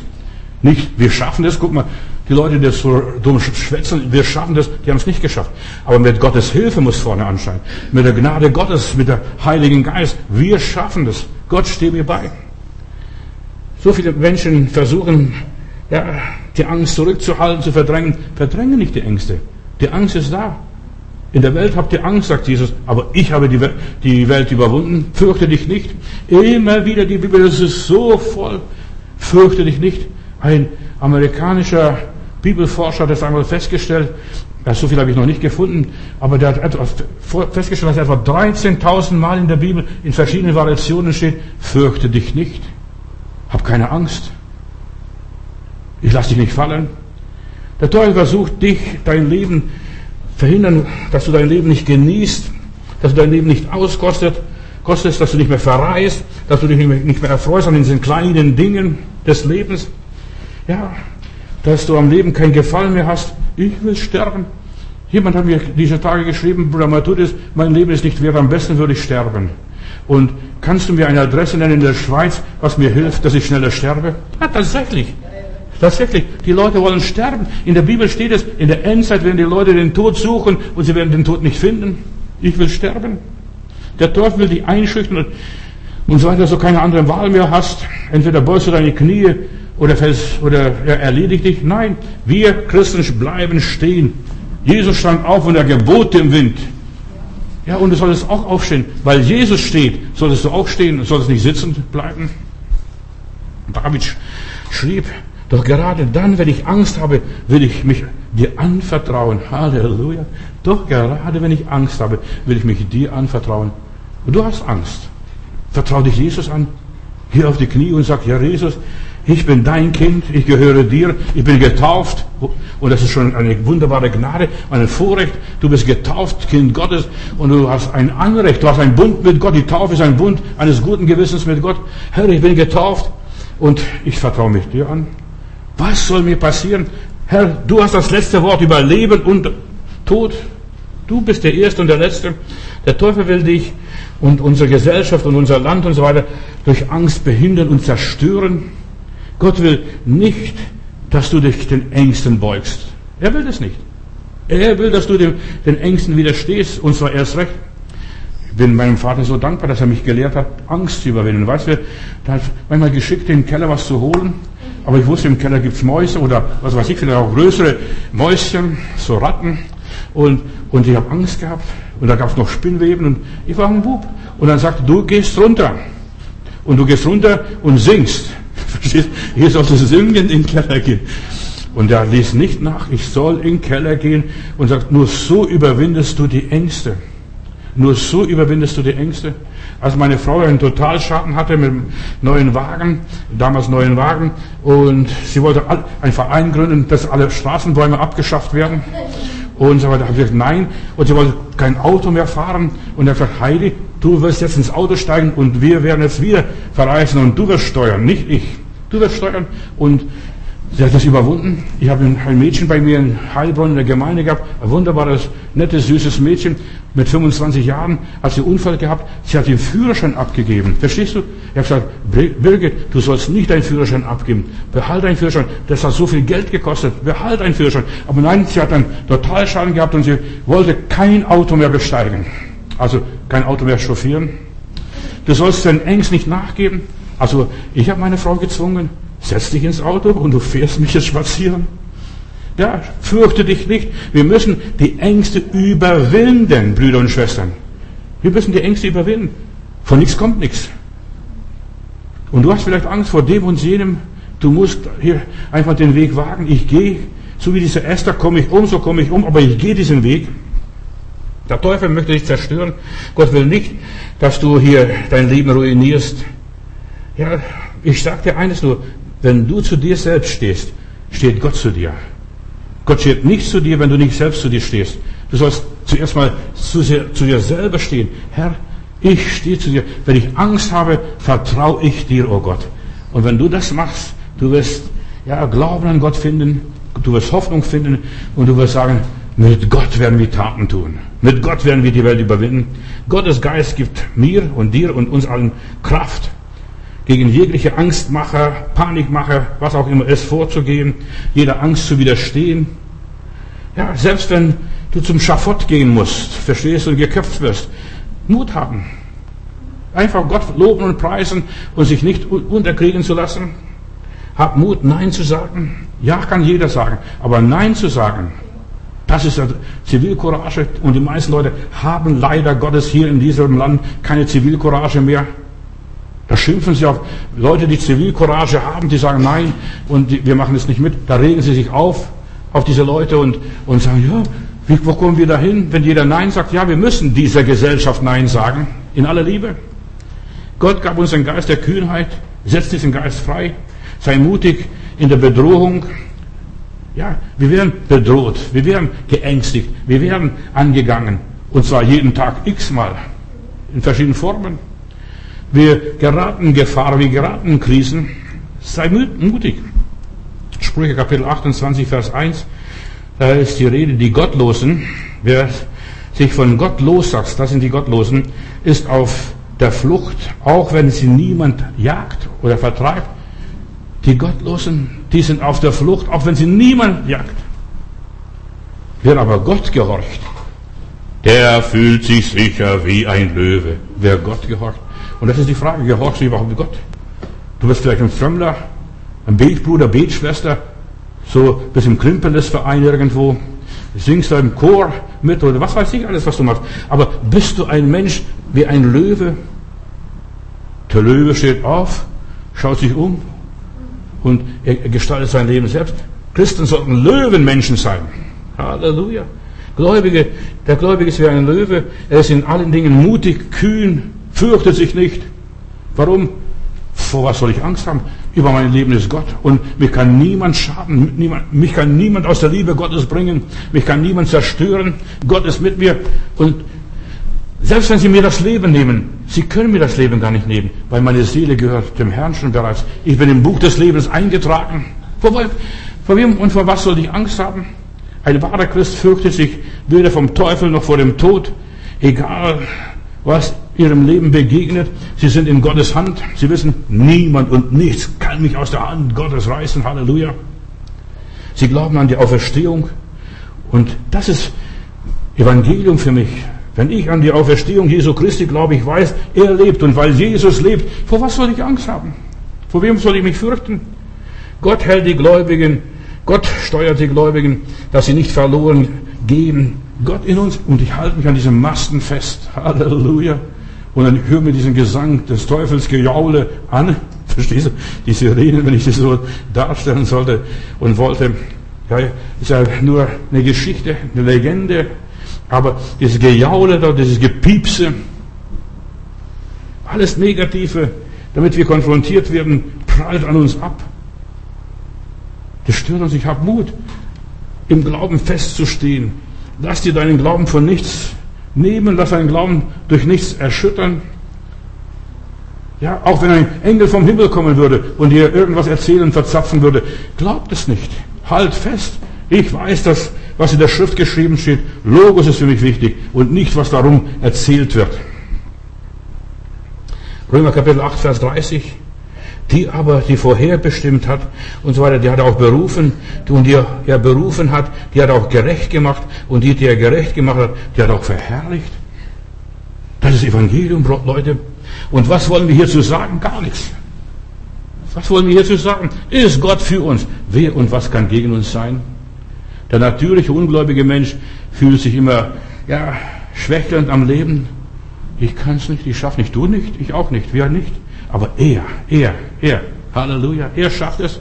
Nicht, wir schaffen das. Guck mal, die Leute, die so dumm schwätzen, wir schaffen das, die haben es nicht geschafft. Aber mit Gottes Hilfe muss vorne anscheinen. Mit der Gnade Gottes, mit der Heiligen Geist. Wir schaffen das. Gott steht mir bei. So viele Menschen versuchen, ja, die Angst zurückzuhalten, zu verdrängen. Verdränge nicht die Ängste. Die Angst ist da. In der Welt habt ihr Angst, sagt Jesus, aber ich habe die, die Welt überwunden. Fürchte dich nicht. Immer wieder die Bibel, das ist so voll. Fürchte dich nicht. Ein amerikanischer Bibelforscher hat das einmal festgestellt. So viel habe ich noch nicht gefunden, aber der hat festgestellt, dass etwa 13.000 Mal in der Bibel in verschiedenen Variationen steht, fürchte dich nicht. Hab keine Angst. Ich lasse dich nicht fallen. Der Teufel versucht dich, dein Leben verhindern, dass du dein Leben nicht genießt, dass du dein Leben nicht auskostet, kostest, dass du nicht mehr verreist, dass du dich nicht mehr, nicht mehr erfreust an diesen kleinen Dingen des Lebens. Ja, dass du am Leben keinen Gefallen mehr hast. Ich will sterben. Jemand hat mir diese Tage geschrieben, Bruder Matudis, mein Leben ist nicht wert, am besten würde ich sterben. Und kannst du mir eine Adresse nennen in der Schweiz, was mir hilft, dass ich schneller sterbe? Ja, tatsächlich. Tatsächlich. Die Leute wollen sterben. In der Bibel steht es, in der Endzeit werden die Leute den Tod suchen und sie werden den Tod nicht finden. Ich will sterben. Der Teufel will dich einschüchtern und so weiter, dass du keine andere Wahl mehr hast. Entweder beugst du deine Knie oder, fällst, oder er erledigt dich. Nein, wir Christen bleiben stehen. Jesus stand auf und er gebot dem Wind. Ja, und du solltest auch aufstehen. Weil Jesus steht, solltest du auch stehen solltest nicht sitzen bleiben. David schrieb, doch gerade dann, wenn ich Angst habe, will ich mich dir anvertrauen. Halleluja. Doch gerade wenn ich Angst habe, will ich mich dir anvertrauen. Und du hast Angst. Vertrau dich Jesus an. Geh auf die Knie und sag, ja Jesus, ich bin dein Kind, ich gehöre dir, ich bin getauft. Und das ist schon eine wunderbare Gnade, ein Vorrecht. Du bist getauft, Kind Gottes, und du hast ein Anrecht, du hast einen Bund mit Gott. Die Taufe ist ein Bund eines guten Gewissens mit Gott. Herr, ich bin getauft und ich vertraue mich dir an. Was soll mir passieren? Herr, du hast das letzte Wort über Leben und Tod. Du bist der Erste und der Letzte. Der Teufel will dich und unsere Gesellschaft und unser Land und so weiter durch Angst behindern und zerstören. Gott will nicht, dass du dich den Ängsten beugst. Er will das nicht. Er will, dass du dem, den Ängsten widerstehst, und zwar erst recht. Ich bin meinem Vater so dankbar, dass er mich gelehrt hat, Angst zu überwinden. Weißt du, der hat manchmal geschickt, im Keller was zu holen, aber ich wusste, im Keller gibt's Mäuse oder was weiß ich, vielleicht auch größere Mäuschen, so Ratten. Und, und ich habe Angst gehabt. Und da gab's noch Spinnweben und ich war ein Bub. Und dann sagte, du gehst runter. Und du gehst runter und singst. Verstehst? Hier sollst du singen in den Keller gehen. Und er ließ nicht nach, ich soll in den Keller gehen und sagt, nur so überwindest du die Ängste. Nur so überwindest du die Ängste. Als meine Frau einen Totalschaden hatte mit einem neuen Wagen, damals neuen Wagen, und sie wollte einen Verein gründen, dass alle Straßenbäume abgeschafft werden. Und so weiter. habe ich gesagt, nein. Und sie wollte kein Auto mehr fahren. Und er sagt, Heidi, du wirst jetzt ins Auto steigen und wir werden jetzt wieder verreisen und du wirst steuern, nicht ich. Du wirst steuern. Und sie hat das überwunden. Ich habe ein Mädchen bei mir in Heilbronn in der Gemeinde gehabt, ein wunderbares, nettes, süßes Mädchen mit 25 Jahren, hat sie Unfall gehabt. Sie hat den Führerschein abgegeben. Verstehst du? Ich habe gesagt, Birgit, du sollst nicht deinen Führerschein abgeben. Behalte deinen Führerschein. Das hat so viel Geld gekostet. Behalte deinen Führerschein. Aber nein, sie hat einen Totalschaden gehabt und sie wollte kein Auto mehr besteigen. Also kein Auto mehr chauffieren. Du sollst den Ängsten nicht nachgeben. Also ich habe meine Frau gezwungen, setz dich ins Auto und du fährst mich jetzt spazieren. Ja, fürchte dich nicht. Wir müssen die Ängste überwinden, Brüder und Schwestern. Wir müssen die Ängste überwinden. Von nichts kommt nichts. Und du hast vielleicht Angst vor dem und jenem. Du musst hier einfach den Weg wagen. Ich gehe, so wie dieser Esther komme ich um, so komme ich um, aber ich gehe diesen Weg. Der Teufel möchte dich zerstören. Gott will nicht, dass du hier dein Leben ruinierst. Ja, ich sage dir eines nur, wenn du zu dir selbst stehst, steht Gott zu dir. Gott steht nicht zu dir, wenn du nicht selbst zu dir stehst. Du sollst zuerst mal zu, zu dir selber stehen. Herr, ich stehe zu dir. Wenn ich Angst habe, vertraue ich dir, oh Gott. Und wenn du das machst, du wirst ja, Glauben an Gott finden, du wirst Hoffnung finden und du wirst sagen, mit Gott werden wir Taten tun. Mit Gott werden wir die Welt überwinden. Gottes Geist gibt mir und dir und uns allen Kraft, gegen jegliche Angstmacher, Panikmacher, was auch immer ist, vorzugehen, jeder Angst zu widerstehen. Ja, selbst wenn du zum Schafott gehen musst, verstehst und geköpft wirst, Mut haben. Einfach Gott loben und preisen und sich nicht unterkriegen zu lassen. Hab Mut, Nein zu sagen. Ja, kann jeder sagen. Aber Nein zu sagen, das ist Zivilcourage. Und die meisten Leute haben leider Gottes hier in diesem Land keine Zivilcourage mehr. Da schimpfen sie auf Leute, die Zivilcourage haben, die sagen Nein und die, wir machen es nicht mit. Da regen sie sich auf, auf diese Leute und, und sagen, ja, wie, wo kommen wir dahin, wenn jeder Nein sagt? Ja, wir müssen dieser Gesellschaft Nein sagen, in aller Liebe. Gott gab uns einen Geist der Kühnheit, setzt diesen Geist frei, sei mutig in der Bedrohung. Ja, wir werden bedroht, wir werden geängstigt, wir werden angegangen. Und zwar jeden Tag x-mal, in verschiedenen Formen. Wir geraten Gefahr, wir geraten Krisen. Sei mutig. Sprüche Kapitel 28, Vers 1. Da ist die Rede, die Gottlosen, wer sich von Gott lossagt, das sind die Gottlosen, ist auf der Flucht, auch wenn sie niemand jagt oder vertreibt. Die Gottlosen, die sind auf der Flucht, auch wenn sie niemand jagt. Wer aber Gott gehorcht, der fühlt sich sicher wie ein Löwe. Wer Gott gehorcht. Und das ist die Frage, gehorchst du überhaupt Gott? Du bist vielleicht ein Fremder, ein Betbruder, Betschwester, so bis im Krimpeles-Verein irgendwo, singst da im Chor mit oder was weiß ich alles, was du machst. Aber bist du ein Mensch wie ein Löwe? Der Löwe steht auf, schaut sich um und er gestaltet sein Leben selbst. Christen sollten Löwenmenschen sein. Halleluja. Gläubige, der Gläubige ist wie ein Löwe. Er ist in allen Dingen mutig, kühn, fürchtet sich nicht. Warum? Vor was soll ich Angst haben? Über mein Leben ist Gott. Und mich kann niemand schaden. Mich kann niemand aus der Liebe Gottes bringen. Mich kann niemand zerstören. Gott ist mit mir. Und selbst wenn Sie mir das Leben nehmen, Sie können mir das Leben gar nicht nehmen, weil meine Seele gehört dem Herrn schon bereits. Ich bin im Buch des Lebens eingetragen. Vor, vor wem und vor was soll ich Angst haben? Ein wahrer Christ fürchtet sich weder vom Teufel noch vor dem Tod, egal was ihrem Leben begegnet. Sie sind in Gottes Hand. Sie wissen, niemand und nichts kann mich aus der Hand Gottes reißen. Halleluja. Sie glauben an die Auferstehung. Und das ist Evangelium für mich. Wenn ich an die Auferstehung Jesu Christi glaube, ich weiß, er lebt. Und weil Jesus lebt, vor was soll ich Angst haben? Vor wem soll ich mich fürchten? Gott hält die Gläubigen, Gott steuert die Gläubigen, dass sie nicht verloren gehen. Gott in uns und ich halte mich an diesem Masten fest. Halleluja. Und dann höre mir diesen Gesang des Teufels Gejaule an. Verstehst du? Die Sirenen, wenn ich das so darstellen sollte und wollte. Ja, ist ja nur eine Geschichte, eine Legende. Aber dieses Gejaule da, dieses Gepiepse, alles Negative, damit wir konfrontiert werden, prallt an uns ab. Das stört uns. Ich habe Mut, im Glauben festzustehen. Lass dir deinen Glauben von nichts nehmen, lass deinen Glauben durch nichts erschüttern. Ja, auch wenn ein Engel vom Himmel kommen würde und dir irgendwas erzählen verzapfen würde, glaubt es nicht. Halt fest. Ich weiß, dass, was in der Schrift geschrieben steht, Logos ist für mich wichtig und nicht, was darum erzählt wird. Römer Kapitel 8, Vers 30 die aber, die vorherbestimmt hat und so weiter, die hat er auch berufen und die er berufen hat, die hat er auch gerecht gemacht und die, die er gerecht gemacht hat, die hat er auch verherrlicht. Das ist Evangelium, Leute. Und was wollen wir hierzu sagen? Gar nichts. Was wollen wir hierzu sagen? Ist Gott für uns? Wer und was kann gegen uns sein? Der natürliche, ungläubige Mensch fühlt sich immer, ja, schwächelnd am Leben. Ich kann es nicht, ich schaffe nicht, du nicht, ich auch nicht, wir nicht. Aber er, er, er, Halleluja, er schafft es.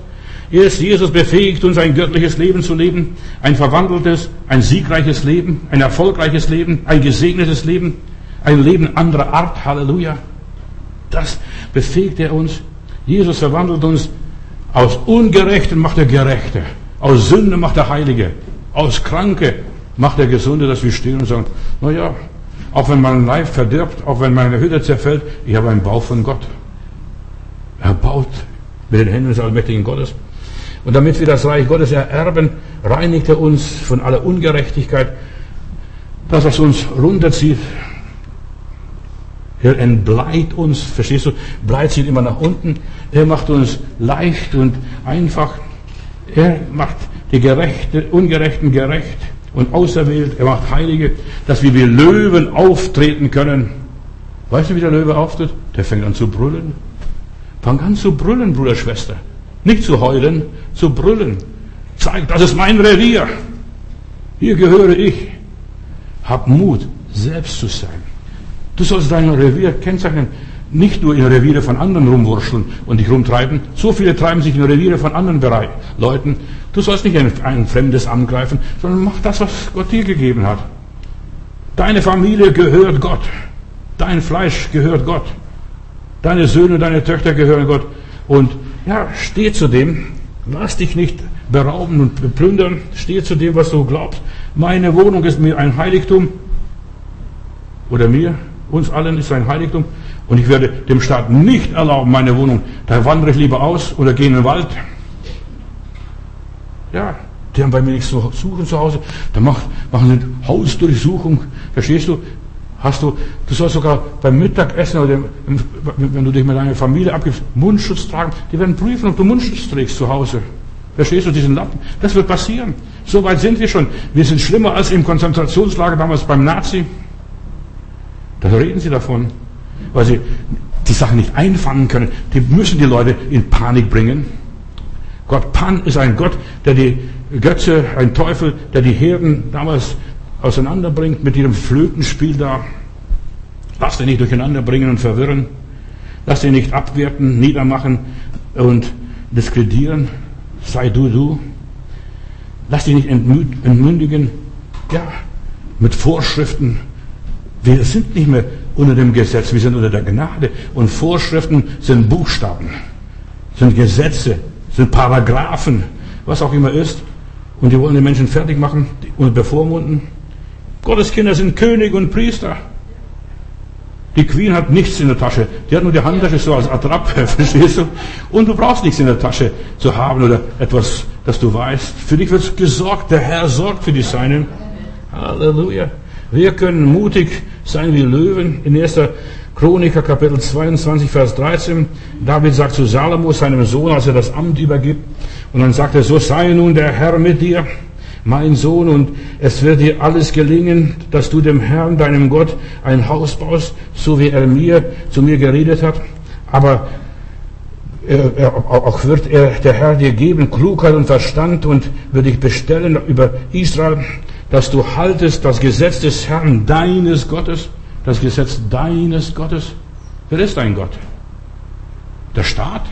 Er ist Jesus befähigt, uns ein göttliches Leben zu leben, ein verwandeltes, ein siegreiches Leben, ein erfolgreiches Leben, ein gesegnetes Leben, ein Leben anderer Art. Halleluja. Das befähigt er uns. Jesus verwandelt uns aus Ungerechten macht er Gerechte, aus Sünde macht er Heilige, aus Kranke macht er Gesunde, dass wir stehen und sagen, na ja, auch wenn mein Leib verdirbt, auch wenn meine Hütte zerfällt, ich habe einen Bau von Gott. Er baut mit den Händen des allmächtigen Gottes. Und damit wir das Reich Gottes ererben, reinigt er uns von aller Ungerechtigkeit, das, was uns runterzieht. Er entbleit uns, verstehst du? Bleit zieht immer nach unten. Er macht uns leicht und einfach. Er macht die Gerechte, Ungerechten gerecht und auserwählt. Er macht Heilige, dass wir wie Löwen auftreten können. Weißt du, wie der Löwe auftritt? Der fängt an zu brüllen. Fang an zu brüllen, Bruder, Schwester. Nicht zu heulen, zu brüllen. Zeig, das ist mein Revier. Hier gehöre ich. Hab Mut, selbst zu sein. Du sollst dein Revier kennzeichnen. Nicht nur in Reviere von anderen rumwurscheln und dich rumtreiben. So viele treiben sich in Reviere von anderen Bereich, Leuten. Du sollst nicht ein, ein Fremdes angreifen, sondern mach das, was Gott dir gegeben hat. Deine Familie gehört Gott. Dein Fleisch gehört Gott. Deine Söhne, deine Töchter gehören Gott. Und ja, steh zu dem. Lass dich nicht berauben und beplündern. Steh zu dem, was du glaubst. Meine Wohnung ist mir ein Heiligtum. Oder mir, uns allen ist ein Heiligtum. Und ich werde dem Staat nicht erlauben, meine Wohnung. Da wandere ich lieber aus oder gehe in den Wald. Ja, die haben bei mir nichts zu suchen zu Hause. Da macht, machen sie eine Hausdurchsuchung. Verstehst du? Hast du, du sollst sogar beim Mittagessen oder wenn du dich mit deiner Familie abgibst, Mundschutz tragen. Die werden prüfen, ob du Mundschutz trägst zu Hause. Verstehst du diesen Lappen? Das wird passieren. So weit sind wir schon. Wir sind schlimmer als im Konzentrationslager damals beim Nazi. Da reden sie davon, weil sie die Sache nicht einfangen können. Die müssen die Leute in Panik bringen. Gott Pan ist ein Gott, der die Götze, ein Teufel, der die Herden damals auseinanderbringt mit ihrem Flötenspiel da. Lass dich nicht durcheinander bringen und verwirren. Lass dich nicht abwerten, niedermachen und diskreditieren. Sei du du. Lass dich nicht entmündigen. Ja, mit Vorschriften. Wir sind nicht mehr unter dem Gesetz, wir sind unter der Gnade. Und Vorschriften sind Buchstaben, sind Gesetze, sind Paragraphen, was auch immer ist. Und die wollen die Menschen fertig machen und bevormunden. Gottes Kinder sind König und Priester. Die Queen hat nichts in der Tasche. Die hat nur die Handtasche so als Attrappe, verstehst du? Und du brauchst nichts in der Tasche zu haben oder etwas, das du weißt. Für dich wird gesorgt. Der Herr sorgt für die Seinen. Halleluja. Wir können mutig sein wie Löwen. In 1. Chroniker Kapitel 22, Vers 13. David sagt zu Salomo, seinem Sohn, als er das Amt übergibt. Und dann sagt er, so sei nun der Herr mit dir mein Sohn, und es wird dir alles gelingen, dass du dem Herrn, deinem Gott, ein Haus baust, so wie er mir, zu mir geredet hat. Aber er, auch wird er, der Herr dir geben, Klugheit und Verstand und wird dich bestellen über Israel, dass du haltest das Gesetz des Herrn, deines Gottes, das Gesetz deines Gottes. Wer ist dein Gott? Der Staat?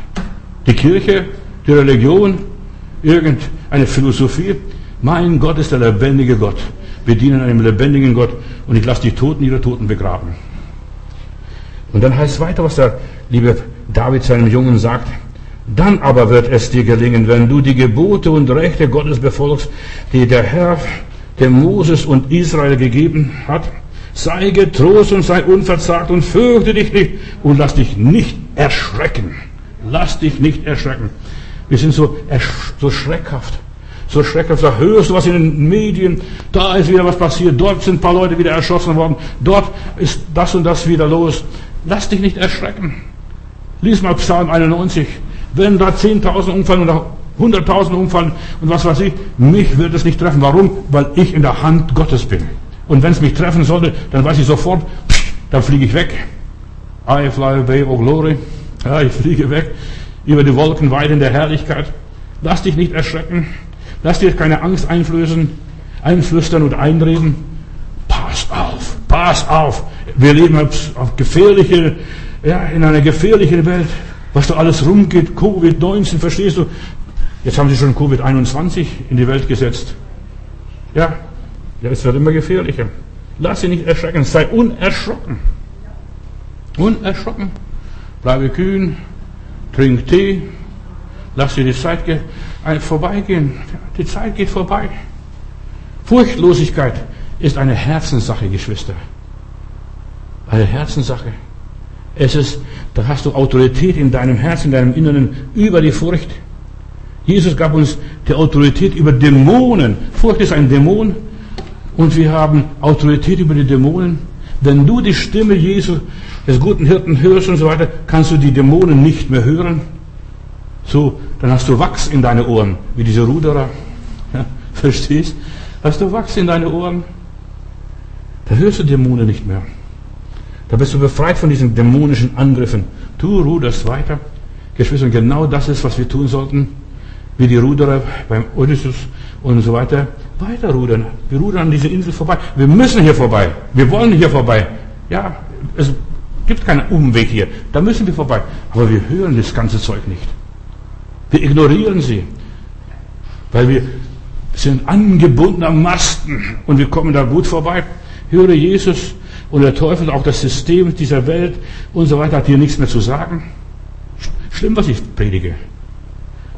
Die Kirche? Die Religion? Irgendeine Philosophie? Mein Gott ist der lebendige Gott. Wir dienen einem lebendigen Gott und ich lasse die Toten ihre Toten begraben. Und dann heißt es weiter, was der liebe David seinem Jungen sagt. Dann aber wird es dir gelingen, wenn du die Gebote und Rechte Gottes befolgst, die der Herr dem Moses und Israel gegeben hat. Sei getrost und sei unverzagt und fürchte dich nicht und lass dich nicht erschrecken. Lass dich nicht erschrecken. Wir sind so, so schreckhaft so schrecklich. Da hörst du was in den Medien, da ist wieder was passiert, dort sind ein paar Leute wieder erschossen worden, dort ist das und das wieder los. Lass dich nicht erschrecken. Lies mal Psalm 91. Wenn da 10.000 umfallen oder 100.000 umfallen und was weiß ich, mich wird es nicht treffen. Warum? Weil ich in der Hand Gottes bin. Und wenn es mich treffen sollte, dann weiß ich sofort, dann fliege ich weg. I fly away, oh glory. Ja, ich fliege weg über die Wolken weit in der Herrlichkeit. Lass dich nicht erschrecken. Lass dir keine Angst einflößen, einflüstern und einreden. Pass auf, pass auf. wir leben auf gefährliche, ja, in einer gefährlichen Welt, was da alles rumgeht, Covid-19, verstehst du? Jetzt haben sie schon Covid-21 in die Welt gesetzt. Ja, ja, es wird immer gefährlicher. Lass dich nicht erschrecken, sei unerschrocken. Unerschrocken. Bleibe kühn, trink Tee, lass dir die Zeit vorbeigehen. Die Zeit geht vorbei. Furchtlosigkeit ist eine Herzenssache, Geschwister. Eine Herzenssache. Es ist, da hast du Autorität in deinem Herzen, in deinem Inneren über die Furcht. Jesus gab uns die Autorität über Dämonen. Furcht ist ein Dämon und wir haben Autorität über die Dämonen. Wenn du die Stimme Jesu, des guten Hirten hörst und so weiter, kannst du die Dämonen nicht mehr hören. So, dann hast du Wachs in deine Ohren, wie diese Ruderer. Ja, verstehst? Hast du Wachs in deine Ohren? Da hörst du Dämonen nicht mehr. Da bist du befreit von diesen dämonischen Angriffen. Du ruderst weiter. Geschwister, genau das ist, was wir tun sollten. Wie die Ruderer beim Odysseus und so weiter. Weiter rudern. Wir rudern an diese Insel vorbei. Wir müssen hier vorbei. Wir wollen hier vorbei. Ja, es gibt keinen Umweg hier. Da müssen wir vorbei. Aber wir hören das ganze Zeug nicht. Wir ignorieren sie. Weil wir sind angebunden am Masten und wir kommen da gut vorbei. Höre Jesus und der Teufel, auch das System dieser Welt und so weiter hat hier nichts mehr zu sagen. Schlimm, was ich predige.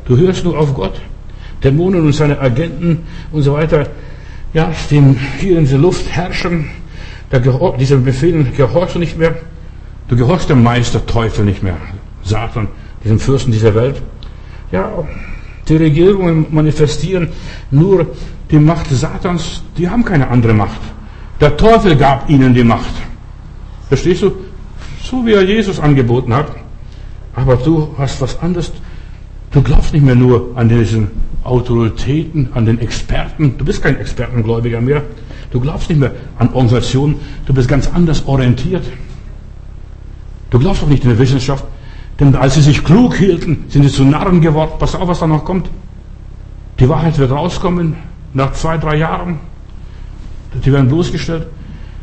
Du hörst nur auf Gott. Dämonen und seine Agenten und so weiter, ja, den hier in der Luft herrschen. Diese Befehlen gehorchst du nicht mehr. Du gehorchst dem Meister Teufel nicht mehr. Satan, diesem Fürsten dieser Welt. Ja, die Regierungen manifestieren nur die Macht Satans. Die haben keine andere Macht. Der Teufel gab ihnen die Macht. Verstehst du? So wie er Jesus angeboten hat. Aber du hast was anderes. Du glaubst nicht mehr nur an diesen Autoritäten, an den Experten. Du bist kein Expertengläubiger mehr. Du glaubst nicht mehr an Organisationen. Du bist ganz anders orientiert. Du glaubst doch nicht in der Wissenschaft. Denn als sie sich klug hielten, sind sie zu Narren geworden. Pass auf, was da noch kommt. Die Wahrheit wird rauskommen nach zwei, drei Jahren. Die werden bloßgestellt.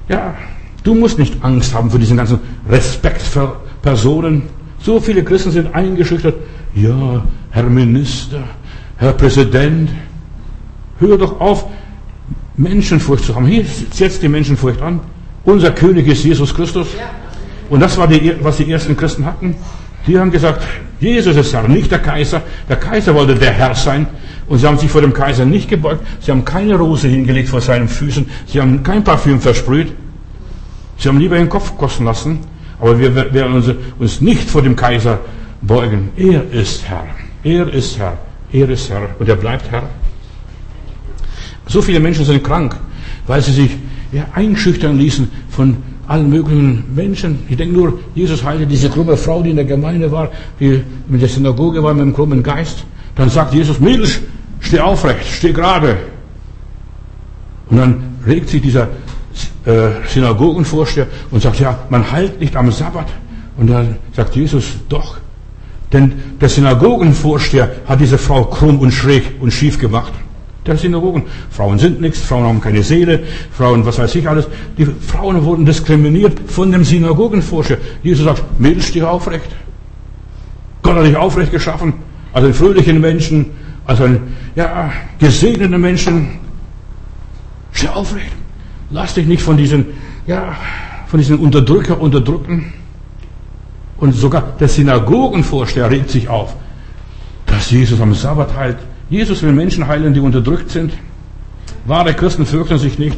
Ja, du musst nicht Angst haben vor diesen ganzen Respektpersonen. So viele Christen sind eingeschüchtert. Ja, Herr Minister, Herr Präsident, hör doch auf, Menschenfurcht zu haben. Hier setzt die Menschenfurcht an. Unser König ist Jesus Christus. Und das war die, was die ersten Christen hatten. Die haben gesagt, Jesus ist Herr, nicht der Kaiser. Der Kaiser wollte der Herr sein. Und sie haben sich vor dem Kaiser nicht gebeugt. Sie haben keine Rose hingelegt vor seinen Füßen. Sie haben kein Parfüm versprüht. Sie haben lieber den Kopf kosten lassen. Aber wir werden uns nicht vor dem Kaiser beugen. Er ist Herr. Er ist Herr. Er ist Herr. Und er bleibt Herr. So viele Menschen sind krank, weil sie sich ja, einschüchtern ließen von allen möglichen Menschen. Ich denke nur, Jesus heilte diese krumme Frau, die in der Gemeinde war, die mit der Synagoge war, mit dem krummen Geist. Dann sagt Jesus, Mädels, steh aufrecht, steh gerade. Und dann regt sich dieser äh, Synagogenvorsteher und sagt, ja, man heilt nicht am Sabbat. Und dann sagt Jesus, doch. Denn der Synagogenvorsteher hat diese Frau krumm und schräg und schief gemacht der Synagogen. Frauen sind nichts, Frauen haben keine Seele, Frauen, was weiß ich alles. Die Frauen wurden diskriminiert von dem Synagogenforscher. Jesus sagt, Mädels, steh aufrecht. Gott hat dich aufrecht geschaffen, als einen fröhlichen Menschen, als einen, ja, gesegneten Menschen. Steh aufrecht. Lass dich nicht von diesen, ja, von diesen Unterdrücker unterdrücken. Und sogar der Synagogenvorsteher regt sich auf, dass Jesus am Sabbat heilt. Jesus will Menschen heilen, die unterdrückt sind. Wahre Christen fürchten sich nicht,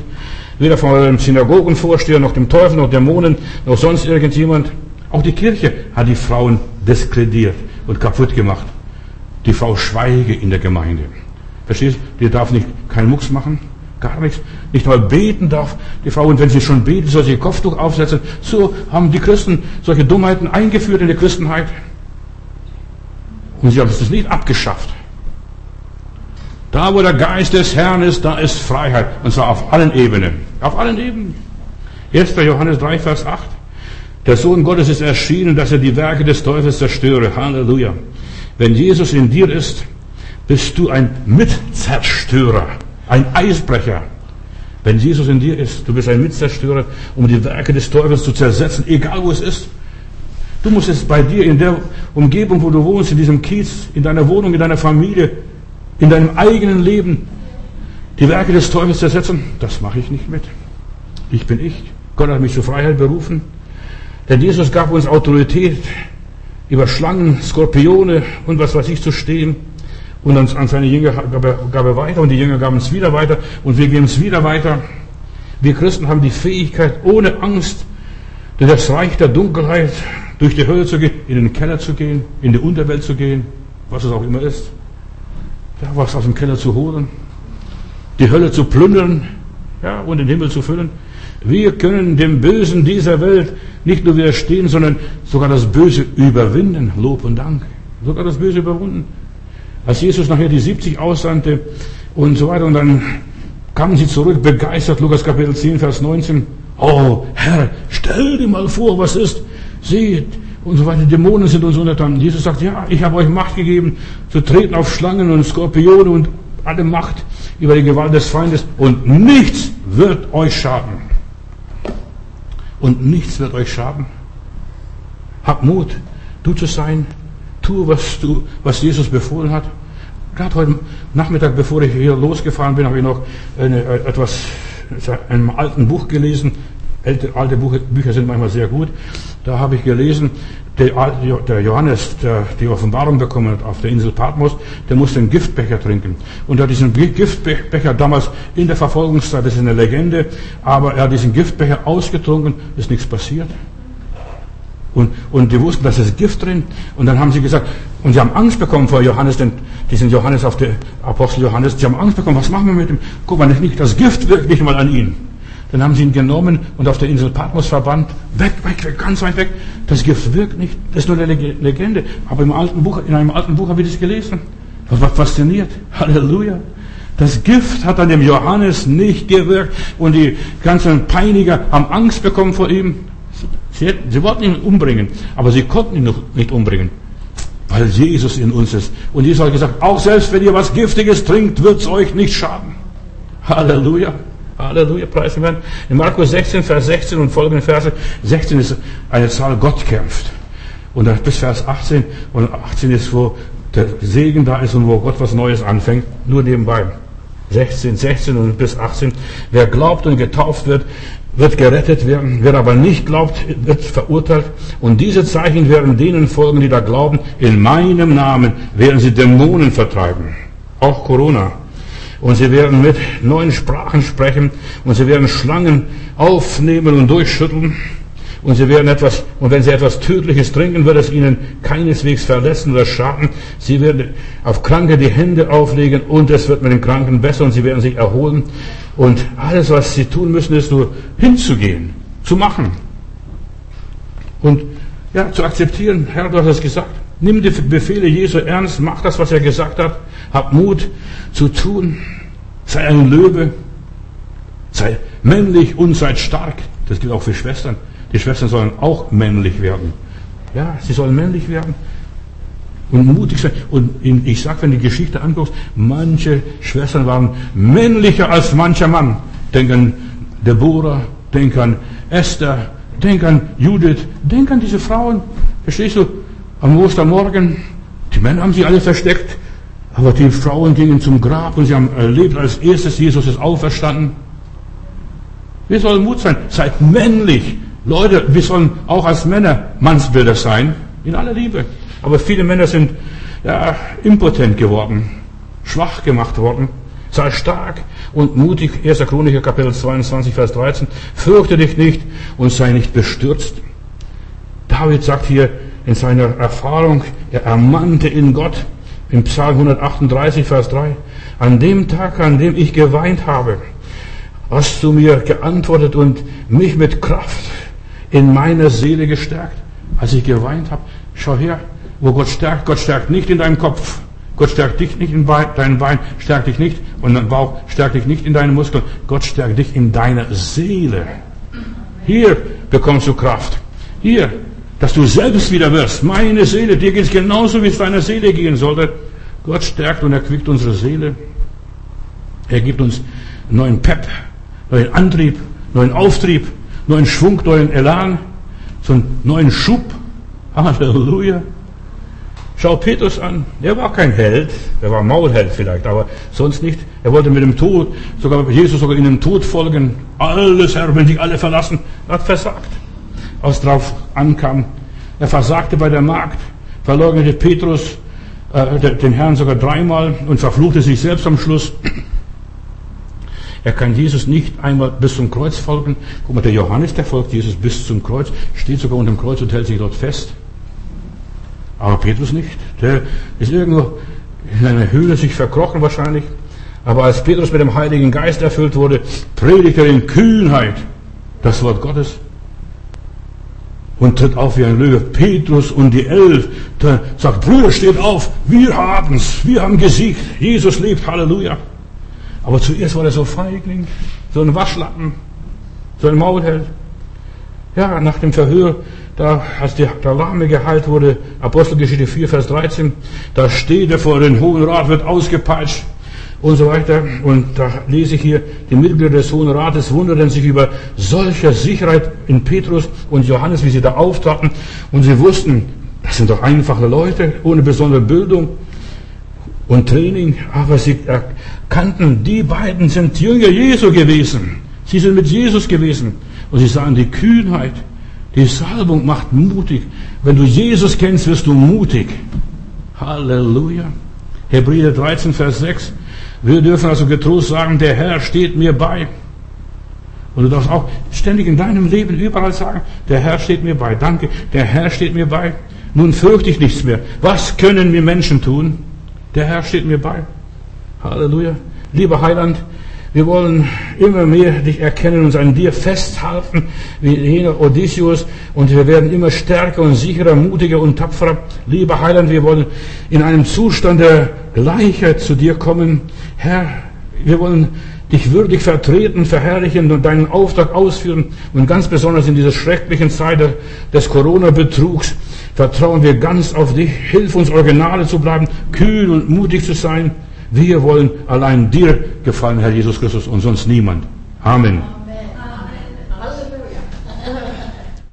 weder vor dem Synagogenvorsteher, noch dem Teufel, noch Dämonen, noch sonst irgendjemand. Auch die Kirche hat die Frauen diskrediert und kaputt gemacht. Die Frau schweige in der Gemeinde. Verstehst du? Die darf nicht keinen Mucks machen, gar nichts. Nicht mal beten darf die Frau. Und wenn sie schon beten, soll sie ihr Kopftuch aufsetzen. So haben die Christen solche Dummheiten eingeführt in der Christenheit. Und sie haben es nicht abgeschafft. Da, wo der Geist des Herrn ist, da ist Freiheit. Und zwar auf allen Ebenen. Auf allen Ebenen. 1. Johannes 3, Vers 8. Der Sohn Gottes ist erschienen, dass er die Werke des Teufels zerstöre. Halleluja. Wenn Jesus in dir ist, bist du ein Mitzerstörer, ein Eisbrecher. Wenn Jesus in dir ist, du bist ein Mitzerstörer, um die Werke des Teufels zu zersetzen, egal wo es ist. Du musst es bei dir in der Umgebung, wo du wohnst, in diesem Kiez, in deiner Wohnung, in deiner Familie, in deinem eigenen Leben, die Werke des Teufels zersetzen. Das mache ich nicht mit. Ich bin ich. Gott hat mich zur Freiheit berufen. Denn Jesus gab uns Autorität, über Schlangen, Skorpione und was weiß ich zu stehen. Und dann an seine Jünger gab er, gab er weiter und die Jünger gaben es wieder weiter und wir geben es wieder weiter. Wir Christen haben die Fähigkeit, ohne Angst durch das Reich der Dunkelheit, durch die Hölle zu gehen, in den Keller zu gehen, in die Unterwelt zu gehen, was es auch immer ist. Ja, was aus dem Keller zu holen, die Hölle zu plündern ja, und den Himmel zu füllen. Wir können dem Bösen dieser Welt nicht nur widerstehen, sondern sogar das Böse überwinden. Lob und Dank. Sogar das Böse überwunden. Als Jesus nachher die 70 aussandte und so weiter und dann kamen sie zurück, begeistert, Lukas Kapitel 10, Vers 19. Oh, Herr, stell dir mal vor, was ist. Seht, und so weiter. Dämonen sind uns untertan. Jesus sagt, ja, ich habe euch Macht gegeben, zu treten auf Schlangen und Skorpione und alle Macht über die Gewalt des Feindes und nichts wird euch schaden und nichts wird euch schaden. Hab Mut, du zu sein, tu, was, du, was Jesus befohlen hat. Gerade heute Nachmittag, bevor ich hier losgefahren bin, habe ich noch eine, etwas in einem alten Buch gelesen. Alte, alte Bücher sind manchmal sehr gut. Da habe ich gelesen, der Johannes, der die Offenbarung bekommen hat auf der Insel Patmos, der musste einen Giftbecher trinken. Und er hat diesen Giftbecher damals in der Verfolgungszeit, das ist eine Legende, aber er hat diesen Giftbecher ausgetrunken, ist nichts passiert. Und, und die wussten, dass es Gift drin. Und dann haben sie gesagt, und sie haben Angst bekommen vor Johannes, denn diesen Johannes auf der Apostel Johannes, sie haben Angst bekommen, was machen wir mit ihm? Guck mal, nicht, das Gift wirkt nicht mal an ihn. Dann haben sie ihn genommen und auf der Insel Patmos verbannt. Weg, weg, weg, ganz weit weg. Das Gift wirkt nicht. Das ist nur eine Legende. Aber im alten Buch, in einem alten Buch habe ich das gelesen. Das war fasziniert. Halleluja. Das Gift hat an dem Johannes nicht gewirkt und die ganzen Peiniger haben Angst bekommen vor ihm. Sie, sie wollten ihn umbringen, aber sie konnten ihn noch nicht umbringen, weil Jesus in uns ist. Und Jesus hat gesagt, auch selbst wenn ihr was Giftiges trinkt, wird es euch nicht schaden. Halleluja. Halleluja, preisen werden. In Markus 16, Vers 16 und folgende Verse. 16 ist eine Zahl, Gott kämpft. Und dann bis Vers 18. Und 18 ist, wo der Segen da ist und wo Gott was Neues anfängt. Nur nebenbei. 16, 16 und bis 18. Wer glaubt und getauft wird, wird gerettet werden. Wer aber nicht glaubt, wird verurteilt. Und diese Zeichen werden denen folgen, die da glauben. In meinem Namen werden sie Dämonen vertreiben. Auch Corona. Und sie werden mit neuen Sprachen sprechen und sie werden Schlangen aufnehmen und durchschütteln. Und sie werden etwas, und wenn sie etwas Tödliches trinken, wird es ihnen keineswegs verletzen oder schaden. Sie werden auf Kranke die Hände auflegen und es wird mit den Kranken besser und sie werden sich erholen. Und alles, was sie tun müssen, ist nur hinzugehen, zu machen. Und ja, zu akzeptieren, Herr, du hast es gesagt. Nimm die Befehle Jesu ernst, mach das, was er gesagt hat, hab Mut zu tun, sei ein Löwe, sei männlich und sei stark. Das gilt auch für Schwestern. Die Schwestern sollen auch männlich werden. Ja, sie sollen männlich werden und mutig sein. Und ich sage, wenn du die Geschichte anguckst, manche Schwestern waren männlicher als mancher Mann. Denk an Deborah, denk an Esther, denk an Judith, denk an diese Frauen. Verstehst du? am Ostermorgen. Die Männer haben sich alle versteckt, aber die Frauen gingen zum Grab und sie haben erlebt, als erstes Jesus ist auferstanden. Wir sollen Mut sein. Seid männlich. Leute, wir sollen auch als Männer Mannsbilder sein. In aller Liebe. Aber viele Männer sind ja, impotent geworden. Schwach gemacht worden. Sei stark und mutig. 1. Chroniker Kapitel 22, Vers 13. Fürchte dich nicht und sei nicht bestürzt. David sagt hier, in seiner Erfahrung, er ermannte in Gott, im Psalm 138, Vers 3, an dem Tag, an dem ich geweint habe, hast du mir geantwortet und mich mit Kraft in meiner Seele gestärkt, als ich geweint habe. Schau her, wo Gott stärkt. Gott stärkt nicht in deinem Kopf. Gott stärkt dich nicht in deinem Bein, stärkt dich nicht und dein Bauch, stärkt dich nicht in deinen Muskeln. Gott stärkt dich in deiner Seele. Hier bekommst du Kraft. Hier dass du selbst wieder wirst. Meine Seele, dir geht es genauso, wie es deiner Seele gehen sollte. Gott stärkt und erquickt unsere Seele. Er gibt uns neuen Pep, neuen Antrieb, neuen Auftrieb, neuen Schwung, neuen Elan, so einen neuen Schub. Halleluja. Schau Petrus an. Er war kein Held. Er war Maulheld vielleicht, aber sonst nicht. Er wollte mit dem Tod, sogar Jesus sogar in den Tod folgen. Alles, Herr, will dich alle verlassen. Er hat versagt. Als drauf ankam. Er versagte bei der Magd, verleugnete Petrus äh, den Herrn sogar dreimal und verfluchte sich selbst am Schluss. Er kann Jesus nicht einmal bis zum Kreuz folgen. Guck mal, der Johannes, der folgt Jesus bis zum Kreuz, steht sogar unter dem Kreuz und hält sich dort fest. Aber Petrus nicht. Der ist irgendwo in einer Höhle sich verkrochen wahrscheinlich. Aber als Petrus mit dem Heiligen Geist erfüllt wurde, predigt er in Kühnheit das Wort Gottes und tritt auf wie ein Löwe. Petrus und die Elf, sagt, Brüder, steht auf, wir haben's, wir haben gesiegt, Jesus lebt, Halleluja. Aber zuerst war er so feigling, so ein Waschlappen, so ein Maulheld. Ja, nach dem Verhör da, als der, Lahme geheilt wurde, Apostelgeschichte 4, Vers 13, da steht er vor den Hohen Rat, wird ausgepeitscht und so weiter. Und da lese ich hier, die Mitglieder des Hohen Rates wunderten sich über solcher Sicherheit in Petrus und Johannes, wie sie da auftraten. Und sie wussten, das sind doch einfache Leute, ohne besondere Bildung und Training. Aber sie erkannten, die beiden sind Jünger Jesu gewesen. Sie sind mit Jesus gewesen. Und sie sahen die Kühnheit, die Salbung macht mutig. Wenn du Jesus kennst, wirst du mutig. Halleluja. Hebräer 13, Vers 6. Wir dürfen also getrost sagen, der Herr steht mir bei. Und du darfst auch ständig in deinem Leben überall sagen, der Herr steht mir bei. Danke, der Herr steht mir bei. Nun fürchte ich nichts mehr. Was können wir Menschen tun? Der Herr steht mir bei. Halleluja. Lieber Heiland, wir wollen immer mehr dich erkennen und an dir festhalten, wie jener Odysseus. Und wir werden immer stärker und sicherer, mutiger und tapferer. Lieber Heiland, wir wollen in einem Zustand der Gleichheit zu dir kommen. Herr, wir wollen dich würdig vertreten, verherrlichen und deinen Auftrag ausführen. Und ganz besonders in dieser schrecklichen Zeit des Corona-Betrugs vertrauen wir ganz auf dich. Hilf uns, Originale zu bleiben, kühl und mutig zu sein. Wir wollen allein dir gefallen, Herr Jesus Christus, und sonst niemand. Amen.